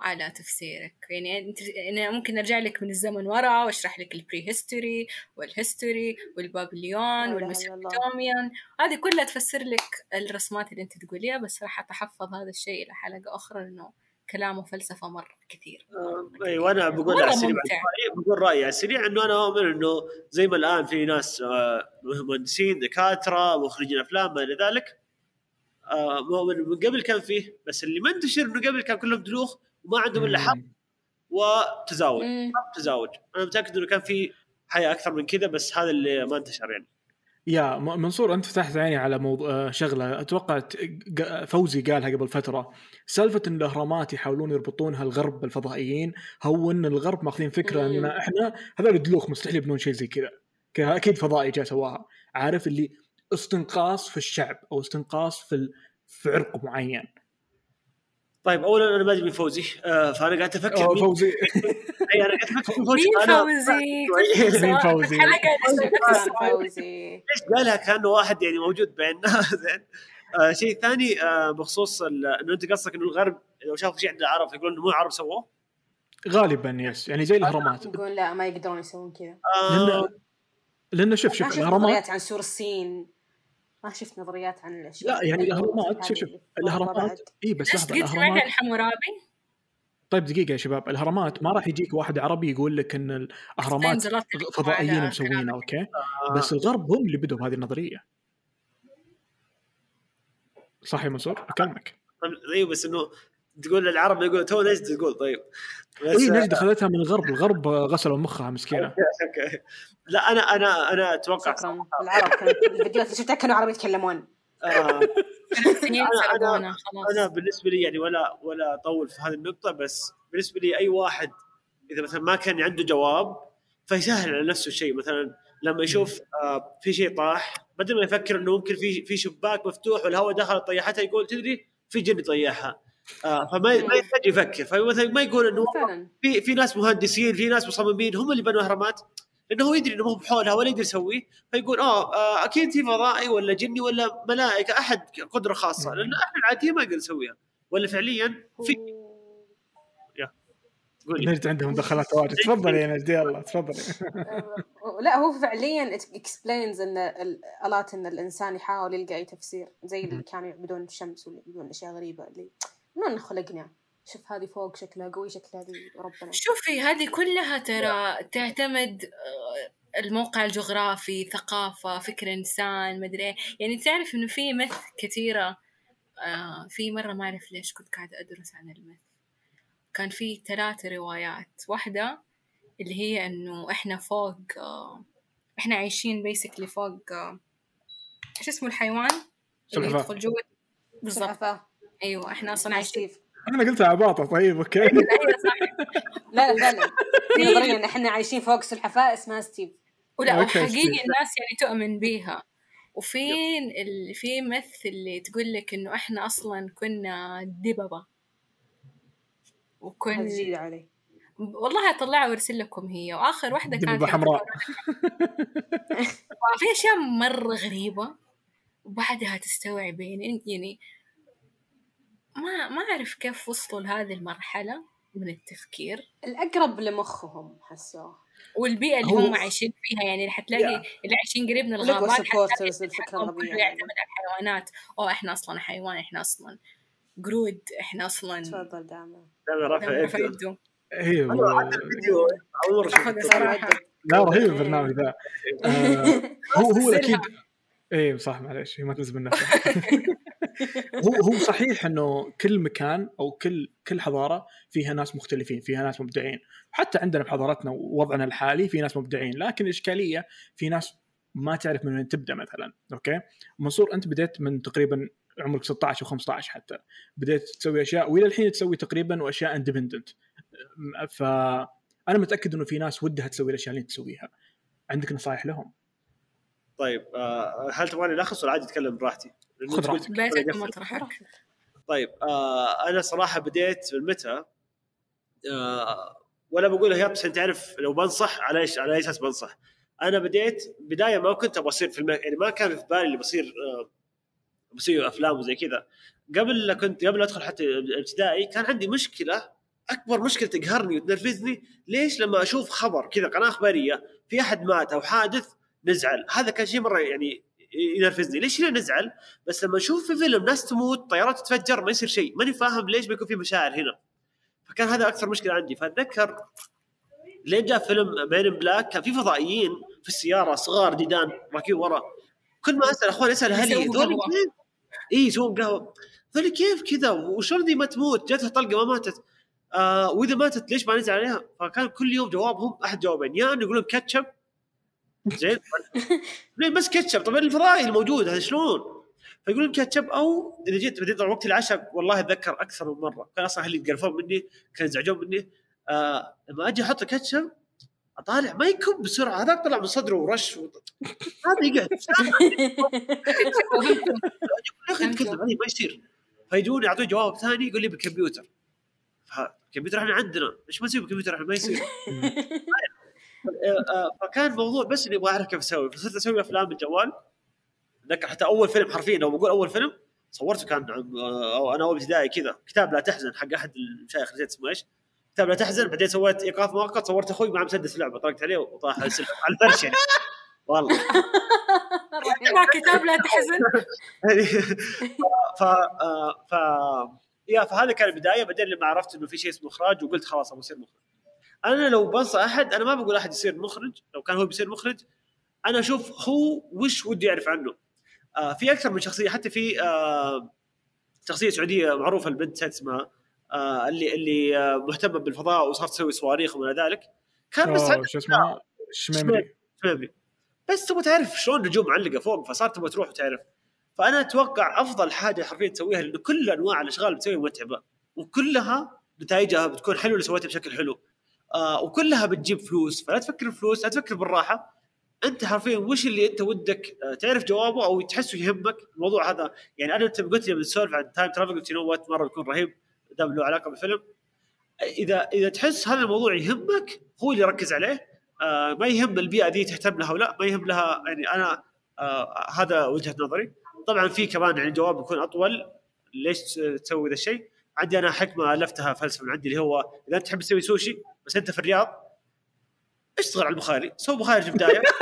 C: على تفسيرك. يعني أنت أنا ممكن أرجع لك من الزمن ورا وأشرح لك ال prehistory وال history
D: وال Babylonian وال
C: Mesopotamian. هذه كلها تفسر لك الرسمات اللي أنت تقوليها بس راح أتحفظ هذا الشيء إلى حلقة أخرى انه كلامه فلسفه مرة كثير.
B: آه أيوه أنا بقول على السريع بقول رأيي على السريع إنه أنا اؤمن إنه زي ما الآن في ناس آه مهندسين دكاترة مخرجين أفلام ما إلى ذلك آه مؤمن. من قبل كان فيه بس اللي منتشر انه قبل كان كلهم دلوخ وما عندهم إلا حق وتزاوج.
D: مم.
B: تزاوج. أنا متأكد إنه كان في حياة أكثر من كذا بس هذا اللي ما انتشر يعني.
A: يا منصور أنت فتحت عيني على موضوع آه، شغلة. أتوقع فوزي قالها قبل فترة. سالفة إن الأهرامات يحاولون يربطونها الغرب بالفضائيين هو إن الغرب ماخذين فكرة
D: إن.
A: إحنا هذول دلوخ مستحيل يبنون شيء زي كذا. أكيد فضائي جاء سواها. عارف اللي استنقاص في الشعب أو استنقاص في. في عرق معين.
B: طيب اولا أنا ما ادري مين فوزي. آه فأنا قاعد
A: أفكر
B: مين
A: فوزي.
B: أي أنا قاعد أفكر مين فوزي.
C: مين فوزي؟
A: مين فوزي؟
B: ليش قالها؟ كأنه واحد يعني موجود بيننا. زين. آه شيء ثاني آه بخصوص ال- إنه أنت قصدك إنه الغرب لو شافوا شيء عند العرب يقولون إنه مو العرب سووه؟
A: غالبا yes يعني زي الاهرامات
D: يقول لا ما يقدرون يسوون كذا.
B: آه.
A: لأن لأن شوف شوف الاهرامات
D: عن سور الصين. ما شفت نظريات عن الأشياء
A: لا يعني
D: الأهرامات
A: شوف شوف
D: الأهرامات.
A: إي بس لحظة
C: قلت سمعت
A: الاهرامات
C: عن حمورابي؟
A: طيب دقيقة يا شباب الأهرامات ما راح يجيك واحد عربي يقول لك إن الأهرامات
C: استنزلت
A: فضائيين مسوينها
B: آه
A: بس الغرب هم اللي بدوا بهذه النظرية صح يا منصور؟ أكلمك
B: طيب، أيوه بس إنه تقول العرب يقول تو نجد تقول؟ طيب. بس
A: إي نجد خذتها من الغرب؟ الغرب غسلوا مخها مسكينة.
B: أوكي لا أنا أنا أنا أتوقع
D: شكرا العرب كانت الفيديوهات اللي شفتها كانوا عرب يتكلمون.
B: آه. أنا-
C: خلاص.
B: أنا بالنسبة لي يعني ولا ولا أطول في هذه النقطة بس بالنسبة لي أي واحد إذا مثلا ما كان عنده جواب فيسهل على نفسه الشيء مثلا لما يشوف آه في شيء طاح بدل ما يفكر إنه ممكن في في شباك مفتوح والهواء دخل طيحتها يقول تدري في جن طيحها آه فما ما يحتاج يفكر. فمثلا ما يقول
D: إنه
B: في في ناس مهندسين في ناس مصممين هم اللي بنوا أهرامات لأنه هو يدري إنه هو بحولها ولا يقدر يسويه فيقول آه, آه أكيد في فضائي ولا جني ولا ملائكة أحد قدرة خاصة لأن إحنا العاديين ما نقدر نسويها ولا فعليا في
A: نجد عندهم مداخلات واجد. تفضل يا نجد يلا تفضل.
D: لا هو فعليا اكسبلينز إن الات إن الإنسان يحاول يلقى أي تفسير زي اللي كانوا يعبدون الشمس يعبدون أشياء غريبة اللي من خلقنا شوف هذه فوق شكلها قوي شكلها ذي ربنا.
C: شوفي هذه كلها ترى تعتمد آه، الموقع الجغرافي ثقافة فكر إنسان مدري إيه. يعني تعرف إنه في مث كثيرة آه، في مرة ما أعرف ليش كنت قاعدة أدرس عن ال myth كان في ثلاث روايات. واحدة اللي هي إنه إحنا فوق آه، إحنا عايشين basically فوق آه، إيش اسمه الحيوان؟ اللي
A: سلحفاة.
C: يدخل جوا. بالضبط.
D: سلحفاة
C: أيوة إحنا أصلا عايشين
D: ستيف
A: أنا قلتها عباطة طيب أوكي.
C: أيوة
D: لا لا فعلا في نظرية إن إحنا عايشين فوق سلحفاة اسمها ستيف.
C: ولا
A: ستيف.
C: الناس يعني تؤمن بيها. وفين ال... في مث اللي تقول لك إنه إحنا أصلا كنا دببة.
D: هذا
C: وكن
D: جديد علي.
C: والله اطلعها وأرسل لكم هي. وآخر واحدة كانت
A: دببة حمراء.
C: في أشياء مرة غريبة. وبعدها تستوعبين يعني ما ما أعرف كيف وصلوا لهذه المرحلة من التفكير.
D: الأقرب لمخهم حسوه
C: والبيئة اللي هم عايشين فيها يعني حتلاقي اللي عايشين قريب من الغابات كله يعتمد على الحيوانات. أو إحنا أصلا حيوان إحنا أصلا قرود إحنا أصلا
D: تفضل دائما
B: دائما رافع يده. أيوه الفيديو أول
C: صراحة.
A: لا رهيب البرنامج ذا آه، هو هو. أكيد إيه صح معلش هي ما تنزل من نفسها هو هو صحيح إنه كل مكان أو كل كل حضارة فيها ناس مختلفين فيها ناس مبدعين. حتى عندنا بحضارتنا ووضعنا الحالي في ناس مبدعين لكن الاشكاليه في ناس ما تعرف من وين تبدأ مثلا أوكي؟ منصور أنت بديت من تقريبا عمرك 16 و15 حتى. بديت تسوي أشياء وإلى الحين تسوي تقريبا واشياء independent فانا متأكد إنه في ناس ودها تسوي الأشياء اللي أنت تسويها. عندك نصائح لهم؟
B: طيب آه، هل تبغاني الخص ولا عادي اتكلم براحتي؟
A: خذ راحتك.
B: طيب آه أنا صراحة بديت من متى؟ آه ولا بقولها يا بس أنت تعرف لو بنصح على إيش على أي أساس بنصح؟ أنا بديت بداية ما كنت أبغى أصير فيلم يعني ما كان في بالي اللي بصير آه بصير أفلام وزي كذا. قبل لا كنت قبل لا أدخل حتى ابتدائي كان عندي مشكلة أكبر مشكلة تقهرني وتنرفزني. ليش؟ لما أشوف خبر كذا قناة أخبارية في أحد مات أو حادث نزعل. هذا كان شيء مرة يعني ينرفزني. ليش هنا نزعل؟ بس لما أشوف في فيلم ناس تموت طيارات تتفجر ما يصير شيء. ماني فاهم ليش بيكون في مشاعر هنا. فكان هذا أكثر مشكلة عندي. فأتذكر لين جاء فيلم Men in Black كان في فضائيين في السيارة صغار ديدان راكبين ورا. كل ما أسأل اخوان أسأل
C: أهلي.
B: كيف؟ إي يسوون قهوة. ذولي كيف كذا؟ وشلون ما تموت؟ جاتها طلقة ما ماتت. آه وإذا ماتت ليش ما نزل عليها؟ فكان كل يوم جوابهم أحد جوابين. يا إنه يقولون كاتشب زين. ليه بس كاتشب. طب الفضائي الموجود هذا شلون؟ فيقولون كاتشب أو إذا جيت بديت وقت العشاء والله أتذكر أكثر من مرة. كان أصلا أهلي يتقرفون مني كانوا يزعجون مني. آه لما أجي أحط كاتشب أطالع ما يكب بسرعة. هذاك طلع من صدره ورش. هذا يقعد يا أخي تكذب علي ما يصير. فيجون يعطوني جواب ثاني يقول لي بالكمبيوتر الكمبيوتر إحنا عندنا. ما نسوي بالكمبيوتر إحنا ما يصير. فكان الموضوع بس اني أبغى اعرف كيف أسوي فصرت أسوي أفلام بالجوال. اتذكر حتى أول فيلم حرفيا لو بقول أول فيلم صورته كان آه، أو أنا أول ابتدائي كذا. كتاب لا تحزن حق أحد المشايخ نسيت اسمه إيش. كتاب لا تحزن بعدين سويت إيقاف مؤقت صورت أخوي مع مسدس لعبة. طلقت عليه وطاح على الفرش يعني والله.
C: مع كتاب لا تحزن.
B: ف آه، ف يا فهذا كان البداية. بعدين لما عرفت إنه في شيء اسمه إخراج وقلت خلاص أبغى اصير مخرج. أنا لو بنصح أحد أنا ما بقول أحد يصير مخرج لو كان هو بيصير مخرج أنا أشوف هو وش وده يعرف عنه. آه في أكثر من شخصية حتى في آه شخصية سعودية معروفة البنت اسمها آه اللي اللي آه مهتمة بالفضاء وصارت تسوي صواريخ وما ذلك. كان بس
A: شو اسمه؟ شميمري.
B: بس تبغى تعرف شلون النجوم معلقه فوق فصارت تبغى تروح وتعرف. فأنا أتوقع أفضل حاجة حرفيا تسويها لأنه كل أنواع الأشغال بتسويها متعبة وكلها نتائجها بتكون حلوة اللي سويتها بشكل حلو. آه وكلها بتجيب فلوس. فلا تفكر بفلوس لا تفكر بالراحة. أنت حرفيا وش اللي أنت ودك؟ آه، تعرف جوابه أو تحسه يهمك. الموضوع هذا يعني أنا قلت لي بنسولف عن time travel قلت you know what مرة بيكون رهيب. دام له علاقة بالفيلم. إذا إذا تحس هذا الموضوع يهمك هو اللي ركز عليه. آه ما يهم البيئة دي تهتم لها ولا ما يهم لها يعني أنا هذا وجهة نظري. طبعا في كمان يعني جواب يكون أطول. ليش تسوي ذا الشيء؟ عندي أنا حكمة الفتها فلسفة من عندي اللي هو إذا أنت تحب تسوي سوشي بس انت في الرياض اشتغل على البخاري سوي بخاري في البداية.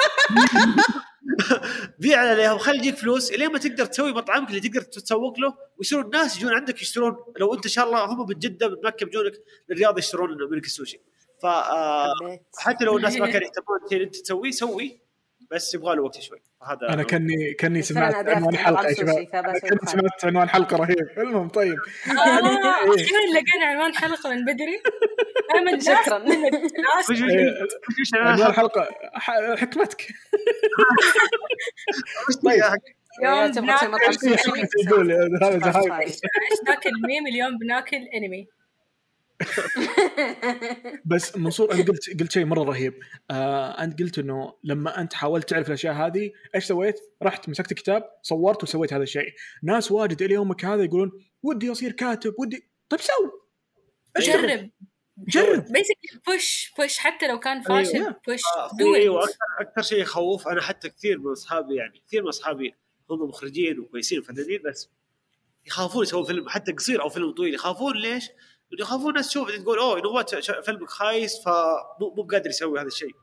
B: بيع عليها وخلي يجيك فلوس الين ما تقدر تسوي مطعمك اللي تقدر تسوق له ويصيروا الناس يجون عندك يشترون. لو أنت إن شاء الله هم من جدة من مكه بيجونك للرياض يشترون منك السوشي. ف آه، حتى لو الناس ما كانوا يهتمون أنت تسويه سوي. بس يبغى له وقت شوي. فهذا
A: أنا كاني كأني
D: بس أنا
A: سمعت عنوان
D: حلقة
A: يا شباب. كاني
D: فعل.
A: سمعت عنوان حلقة رهيب. المهم طيب.
C: آه، أخيرا لقينا عنوان حلقة من بدري؟ أنا
D: شكراً.
A: إيه،
B: وش- وش-
A: عنوان الحلقة ح- حكمتك.
B: طيب.
C: يوم بناكل
A: هذا.
C: إيش ناكل؟ ميم اليوم بناكل أنمي.
A: بس منصور انت قلت قلت شيء مرة رهيب. آه أنت قلت إنه لما أنت حاولت تعرف الأشياء هذه إيش سويت؟ رحت مسكت كتاب صورت وسويت هذا الشيء. ناس واجد إلى يومك هذا يقولون ودي أصير كاتب ودي طيب سو.
C: جرب.
A: جرب.
C: بيسكلي بوش بوش حتى لو كان
A: أيوة.
C: فاشل
B: push
C: do
B: أيوه.
C: it
B: أكثر أكثر شيء يخوف أنا حتى كثير من أصحابي يعني كثير من أصحابي هم مخرجين وكويسين وفنانين بس يخافون يسوون فيلم حتى قصير أو فيلم طويل يخافون ليش؟ يخافون الناس تشوف. تقول oh what فيلمك خايس فمو مو قادر يسوي هذا الشيء.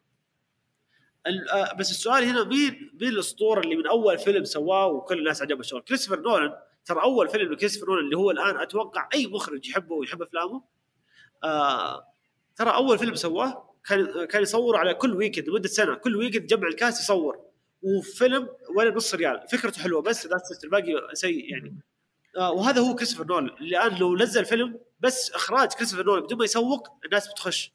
B: ال- آه، بس السؤال هنا مين مين الأسطورة اللي من أول فيلم سواه وكل الناس عجبها؟ الشغل؟ كريستوفر نولان. ترى أول فيلم لكريستوفر نولان اللي هو الآن أتوقع أي مخرج يحبه ويحب أفلامه آه ترى أول فيلم سواه كان كان يصور على كل weekend لمدة سنة كل weekend جمع ال cast يصور. وفيلم ولا نص ريال. فكرته حلوة بس الباقي سيء يعني. وهذا هو كريستوفر نولان. الآن لو نزل فيلم بس إخراج كريستوفر نولان بدون ما يسوق الناس بتخش.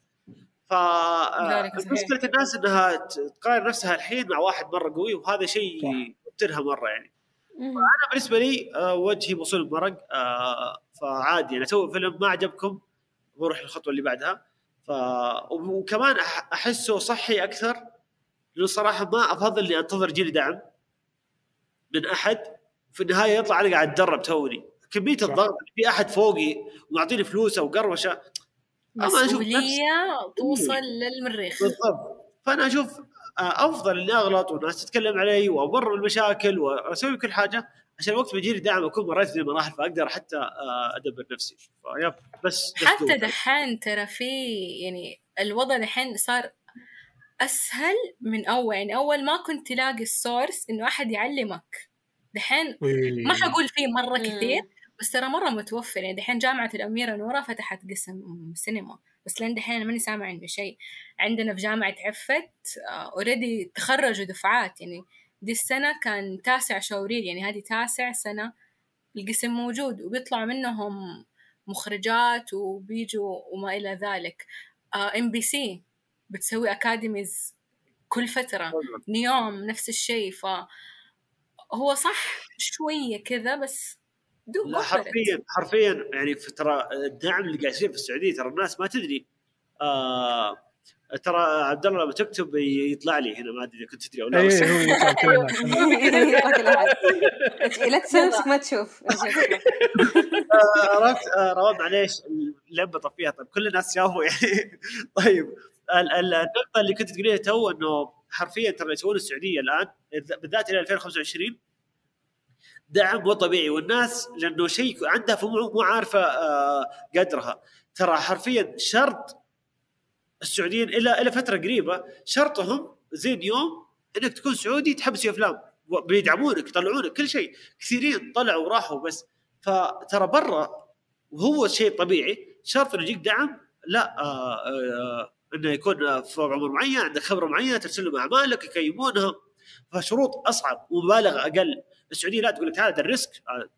B: ف آه،. مشكله الناس إنها تقارن نفسها الحين مع واحد مرة قوي وهذا شيء يوترها مرة يعني. أنا بالنسبة لي آه، وجهي موصول بمرق آه، فعادي. يعني أسوي فيلم ما عجبكم بروح الخطوة اللي بعدها. ف وكمان أحسه صحي أكثر لأنه صراحة ما أفضل إني أنتظر جيلي دعم من أحد. في النهاية يطلع أنا قاعد اتدرب توني. كمية الضغط في أحد فوقي ومعطيني فلوسه وقروشه.
C: مسؤولية توصل للمريخ.
B: بالضبط. فأنا أشوف آه، أفضل إني أغلط والناس تتكلم علي وأمر بالمشاكل وأسوي كل حاجة. عشان وقت ما يجيني دعم أكون مريت من المراحل فأقدر حتى آه، أدبر نفسي. فيب بس بس
C: حتى. دحين ترى في يعني الوضع دحين صار أسهل من أول. يعني أول ما كنت تلاقي ال source إنه أحد يعلمك. دحين ما حقول فيه
D: مرة.
C: كثير بس ترى مرة متوفر. يعني دحين جامعة الأميرة نوره فتحت قسم سينما بس لين دحين أنا ماني سامع عنه شيء. عندنا في جامعة عفت already تخرجوا دفعات. يعني دي السنة كان تاسع showreel يعني هذه تاسع سنة القسم موجود وبيطلع منهم مخرجات وبيجوا وما إلى ذلك. MBC بتسوي academies كل فترة. نيوم نفس الشيء. ف هو صح شوية كذا بس
B: لا. حرفيا حرفيا يعني ترى الدعم اللي قاعد يصير في السعودية ترى الناس ما تدري آه ترى عبد الله لما تكتب يطلع لي هنا ما أدري إذا كنت تدري أو لا
A: اي
B: بس
A: هو.
D: لا تمسك ما تشوف.
B: آه، عرفت؟ آه، روان معليش اللمبة طفيها. طيب كل الناس شافوا يعني. طيب النقطة اللي كنت تقوليها تو إنه حرفيا ترى اللي يسوون السعودية الآن بالذات إلى 2025 دعم مو طبيعي. والناس لأنه شيء عندها مو عارفة آه، قدرها. ترى حرفيا شرط السعوديين إلى إلى فترة قريبة شرطهم زين يوم إنك تكون سعودي تحب تسوي أفلام. بيدعمونك يطلعونك كل شيء. كثيرين طلعوا وراحوا بس. فترى برا وهو شيء طبيعي. شرط إنه يجيك دعم لا آه آه إنه يكون فوق عمر معين عندك خبرة معينة ترسل لهم أعمالك يقيمونها فشروط أصعب ومبالغ أقل. السعودية لا تقول لك هذا ال risk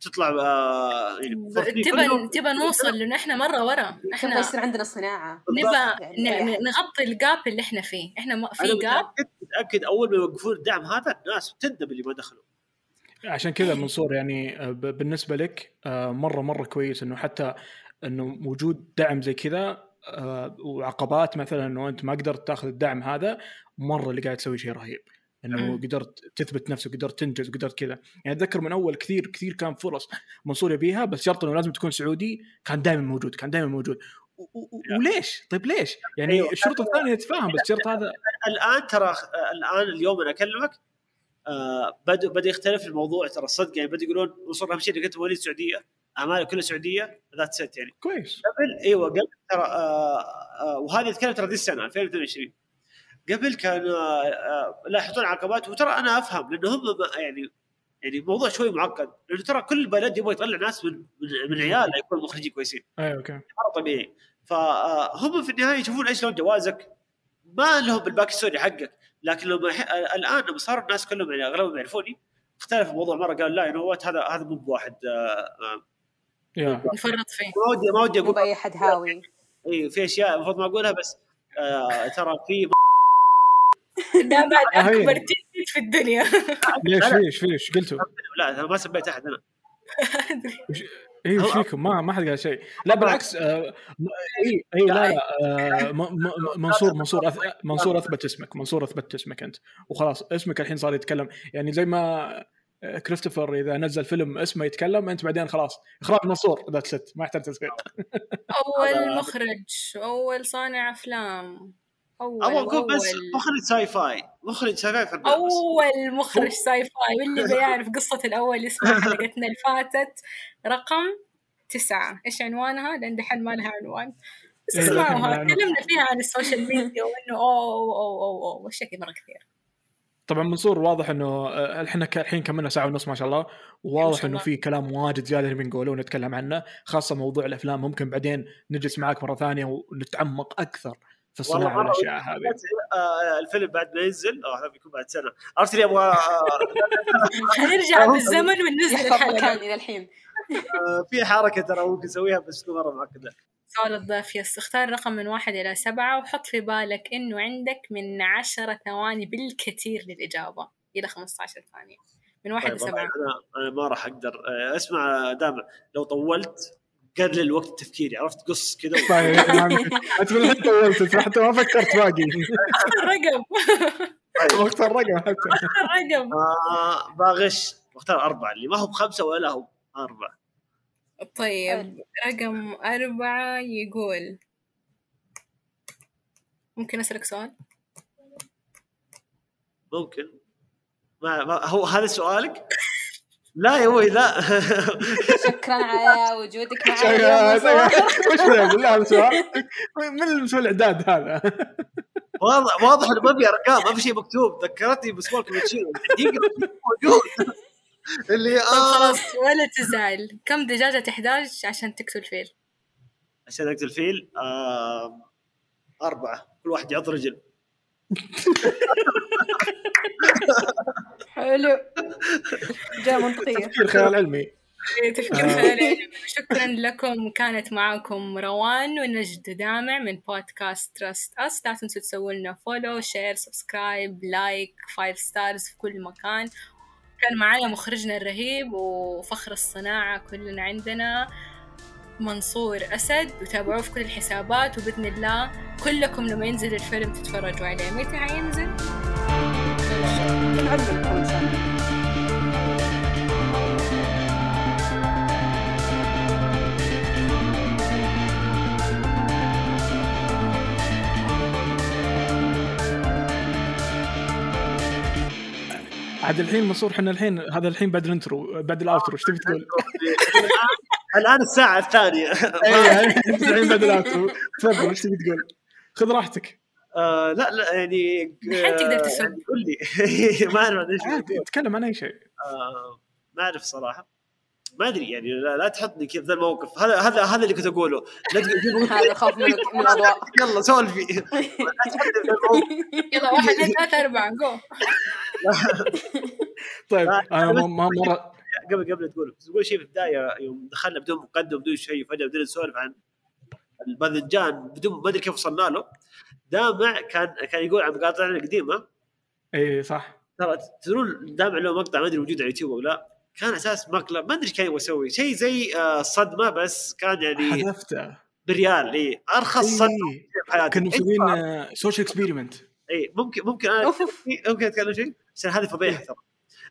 B: تطلع آه يعني
C: تبى. تبى نوصل لأنه إحنا مرة ورا. إحنا
D: يصير عندنا صناعة.
C: نبى
D: يعني أحد.
C: نغطي ال gap اللي إحنا فيه. إحنا في gap
B: متاكد أول ما يوقفون الدعم هذا الناس تندم اللي ما دخلوا.
A: عشان كذا منصور يعني آه، بالنسبة لك آه، مره مرة كويس إنه حتى إنه وجود دعم زي كذا وعقبات مثلا إنه أنت ما قدرت تأخذ الدعم هذا مرة اللي قاعد تسوي شيء رهيب
C: إنه.
A: قدرت تثبت نفسك قدرت تنجز قدرت كذا يعني أتذكر من أول كثير كثير كان فرص منصور يبيها بس شرط إنه لازم تكون سعودي كان دائما موجود كان دائما موجود وليش؟ طيب ليش؟ يعني
B: أيوة.
A: الشرط الثاني نتفاهم بس الشرط هذا
B: الآن ترى آه، الآن اليوم أنا أكلمك آه بدا بدا يختلف الموضوع ترى الصدق يعني بدا يقولون وصل اهم شيء انك انت مواليد سعودية اعمالك كلها سعودية ذات ست يعني.
A: كويس.
B: قبل إيوه قبل ترى آه آه وهذه أتكلم ترى ذي السنة 2022 قبل كان آه لا يحطون عقبات وترى أنا أفهم لأنه هم يعني يعني الموضوع شوي معقد لأنه ترى كل بلد يبغى يطلع ناس من من, من عياله يكونوا مخرجين كويسين.
A: أيوه أوكي.
B: مره طبيعي. فهم في النهاية يشوفون إيش لون جوازك. ما لهم بالباك ستوري حقك لكن لما الآن لما صار الناس كلهم يعني أغلبهم يعرفوني اختلف الموضوع مرة قال لا انه هذا هذا مو بواحد
C: نفرط فيه.
B: ما ودي ما ودي أقول
D: باي حد هاوي.
B: اي في أشياء المفروض ما أقولها بس آه ترى في
C: ده بعد
A: آه،.
C: اكبر تيت في الدنيا.
A: ليش فيش فيش قلتوا.
B: لا أنا ما سبيت أحد أنا.
A: اي وش فيكم؟ ما ما حد قال شيء. لا بالعكس آه اي اي لا لا آه منصور منصور منصور أثبت اسمك منصور أثبت اسمك أنت. وخلاص اسمك الحين صار يتكلم. يعني زي ما كريستوفر إذا نزل فيلم اسمه يتكلم أنت بعدين خلاص إخراج منصور that's it ما يحتاج تسويق
C: أول مخرج أول صانع أفلام أول
B: أبغى أقول بس
C: أول
B: مخرج sci-fi مخرج sci-fi في.
C: أول مخرج sci-fi واللي بيعرف قصة الأول اسمها حلقتنا اللي فاتت رقم تسعة إيش عنوانها؟ لأن دحين ما لها عنوان بس
A: إيه،
C: اسمعوها. تكلمنا فيها عن ال social media وإنه اوه اوه اوه اوه واشياء مرة كثير
A: طبعا منصور واضح انه آه، إحنا الحين كملنا ساعه ونص ما شاء الله وواضح
C: شاء
A: انه. في كلام واجد زياده بنقوله ونتكلم عنه خاصه موضوع الافلام ممكن بعدين نجلس معاك مره ثانية ونتعمق أكثر في الصناعه والاشياء هذه
B: آه الفيلم بعد ما ينزل آه هذا بيكون بعد سنه عرفت اللي أبغى آه،
C: حنرجع بالزمن وننزل
D: يحفظ مكان
B: في حركة ترى ممكن اسويها بس تكون مره معقده
C: سؤال الضيف يس اختار رقم من واحد إلى سبعة وحط في بالك إنه عندك من عشرة ثواني بالكثير للإجابة إلى 15 ثانية. من واحد
B: طيب
C: لسبعة
B: أنا أنا ما راح أقدر. آه، اسمع دامع لو طولت قلل وقت تفكيري عرفت؟ قص كذا
A: طيب انت من الحين طولت حتى ما فكرت باقي.
C: الرقم.
A: أختار رقم حتى.
B: آه باغش. بختار أربعة اللي ما هو بخمسة ولا هو أربعة.
C: طيب رقم أربعة يقول. ممكن أسألك سؤال؟
B: ممكن. ما, ما هو هذا سؤالك؟ لا يا أبوي لا.
D: شكرا على وجودك. منصور.
A: وش بالله هذا سؤال. من اللي مسوي الإعداد هذا؟
B: واضح واضح إنه ما في أرقام ما في شيء مكتوب. ذكرتني بسمول كوميتشينو دقيقة موجود. اللي
C: طيب
B: آه.
C: خلاص ولا تزعل كم دجاجة تحتاج عشان تقتل فيل؟
B: عشان أقتل فيل آه أربعة. كل واحد يعض رجل.
D: حلو. جاء منطقية.
A: تفكير خيال علمي.
C: إيه، تفكير خيالي شكرا لكم. كانت معكم روان ونجد دامع من بودكاست Trust Us لا تنسوا تسووا لنا follow share subscribe like five stars في كل مكان. كان معنا مخرجنا الرهيب وفخر الصناعة كلنا عندنا منصور أسد وتابعوه في كل الحسابات وبإذن الله كلكم لما ينزل الفيلم تتفرجوا عليه متى حينزل؟
A: عاد الحين منصور إحنا الحين هذا الحين بعد ال intro بعد ال outro إيش تبي تقول؟
B: الآن الساعة الثانية.
A: اي انت الحين بعد ال outro تفضل إيش تبي تقول؟ خذ راحتك.
B: آه لا لا يعني
C: الحين تقدر.
B: يعني قول لي. ما اعرف
A: تكلم عن أي شيء.
B: آه ما أعرف صراحة. ما أدري يعني لا, لا تحطني كذا ذا الموقف. هذا هذا هذا اللي كنت أقوله. لا تقول
D: هذا خوف من من الاضواء
B: يلا سولفي.
C: يلا واحد اثنين ثلاثة أربعة جو
A: طيب
B: أنا
A: ما ما مره
B: قبل قبل تقول بس تقول شيء في البداية. يوم دخلنا بدون مقدم بدون شيء فجأة بدينا نسولف عن الباذنجان بدون ما أدري كيف وصلنا له. دامع كان كان يقول عن مقاطعنا القديمة.
A: اي صح.
B: ترى تدرون دامع له مقطع ما أدري موجود على اليوتيوب أو لا. كان أساس مقلب ما أدري إيش كان يبغى يسوي شيء زي آه، صدمة بس كان يعني
A: حذفته.
B: بريال إي أرخص
A: صدمة.
B: في حياتي.
A: كانوا مسوين social experiment
B: إي ممكن ممكن أنا
D: أوف أوف.
B: ممكن أتكلم شيء؟ بس هذه فضيحة ترى.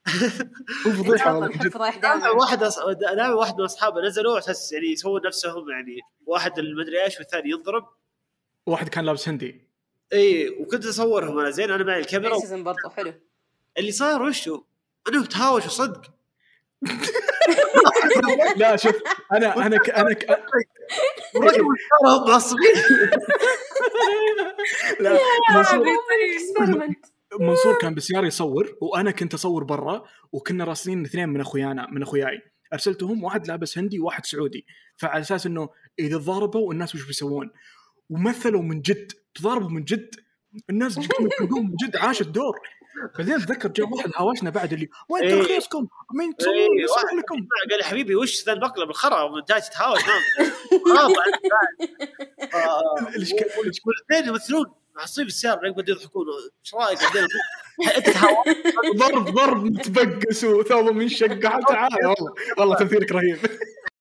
A: وفضيحه والله.
B: دائما. واحد. دائما واحد من أصحابه نزلوا أساس يعني يسوون نفسهم يعني واحد المدري إيش والثاني ينضرب
A: واحد كان لابس هندي.
B: إي وكنت أصورهم أنا زين أنا معي الكاميرا.
D: برضو حلو.
B: اللي صار وشو؟ انهم تهاوشوا صدق.
A: لا شوف أنا أنا ك... أنا ك...
B: صاروا معصبين
A: لا منصور
D: اكسبيرمنت
A: منصور كان بسيارة يصور وأنا كنت أصور برا وكنا راسلين اثنين من اخويانا من أخوياي. أرسلتهم واحد لابس هندي وواحد سعودي. فعلى أساس إنه إذا ضاربوا الناس وش بيسوون؟ ومثلوا من جد تضاربوا من جد الناس قامت تقوم جد عاشت دور. بعدين اتذكر جاء واحد هاوشنا بعد اللي وين. ترخيصكم؟ مين تسوون لكم؟
B: قال يا حبيبي وش ذا المقلب الخرا جاي تتهاوش؟ نعم. خراب
A: الإشكال-
B: والأثنين يمثلون معصيب السيارة بعدين بدوا يضحكون. إيش رأيك؟ بعدين
A: ضرب ضرب متبقس وثوبه منشق تعال والله والله تمثيلك رهيب.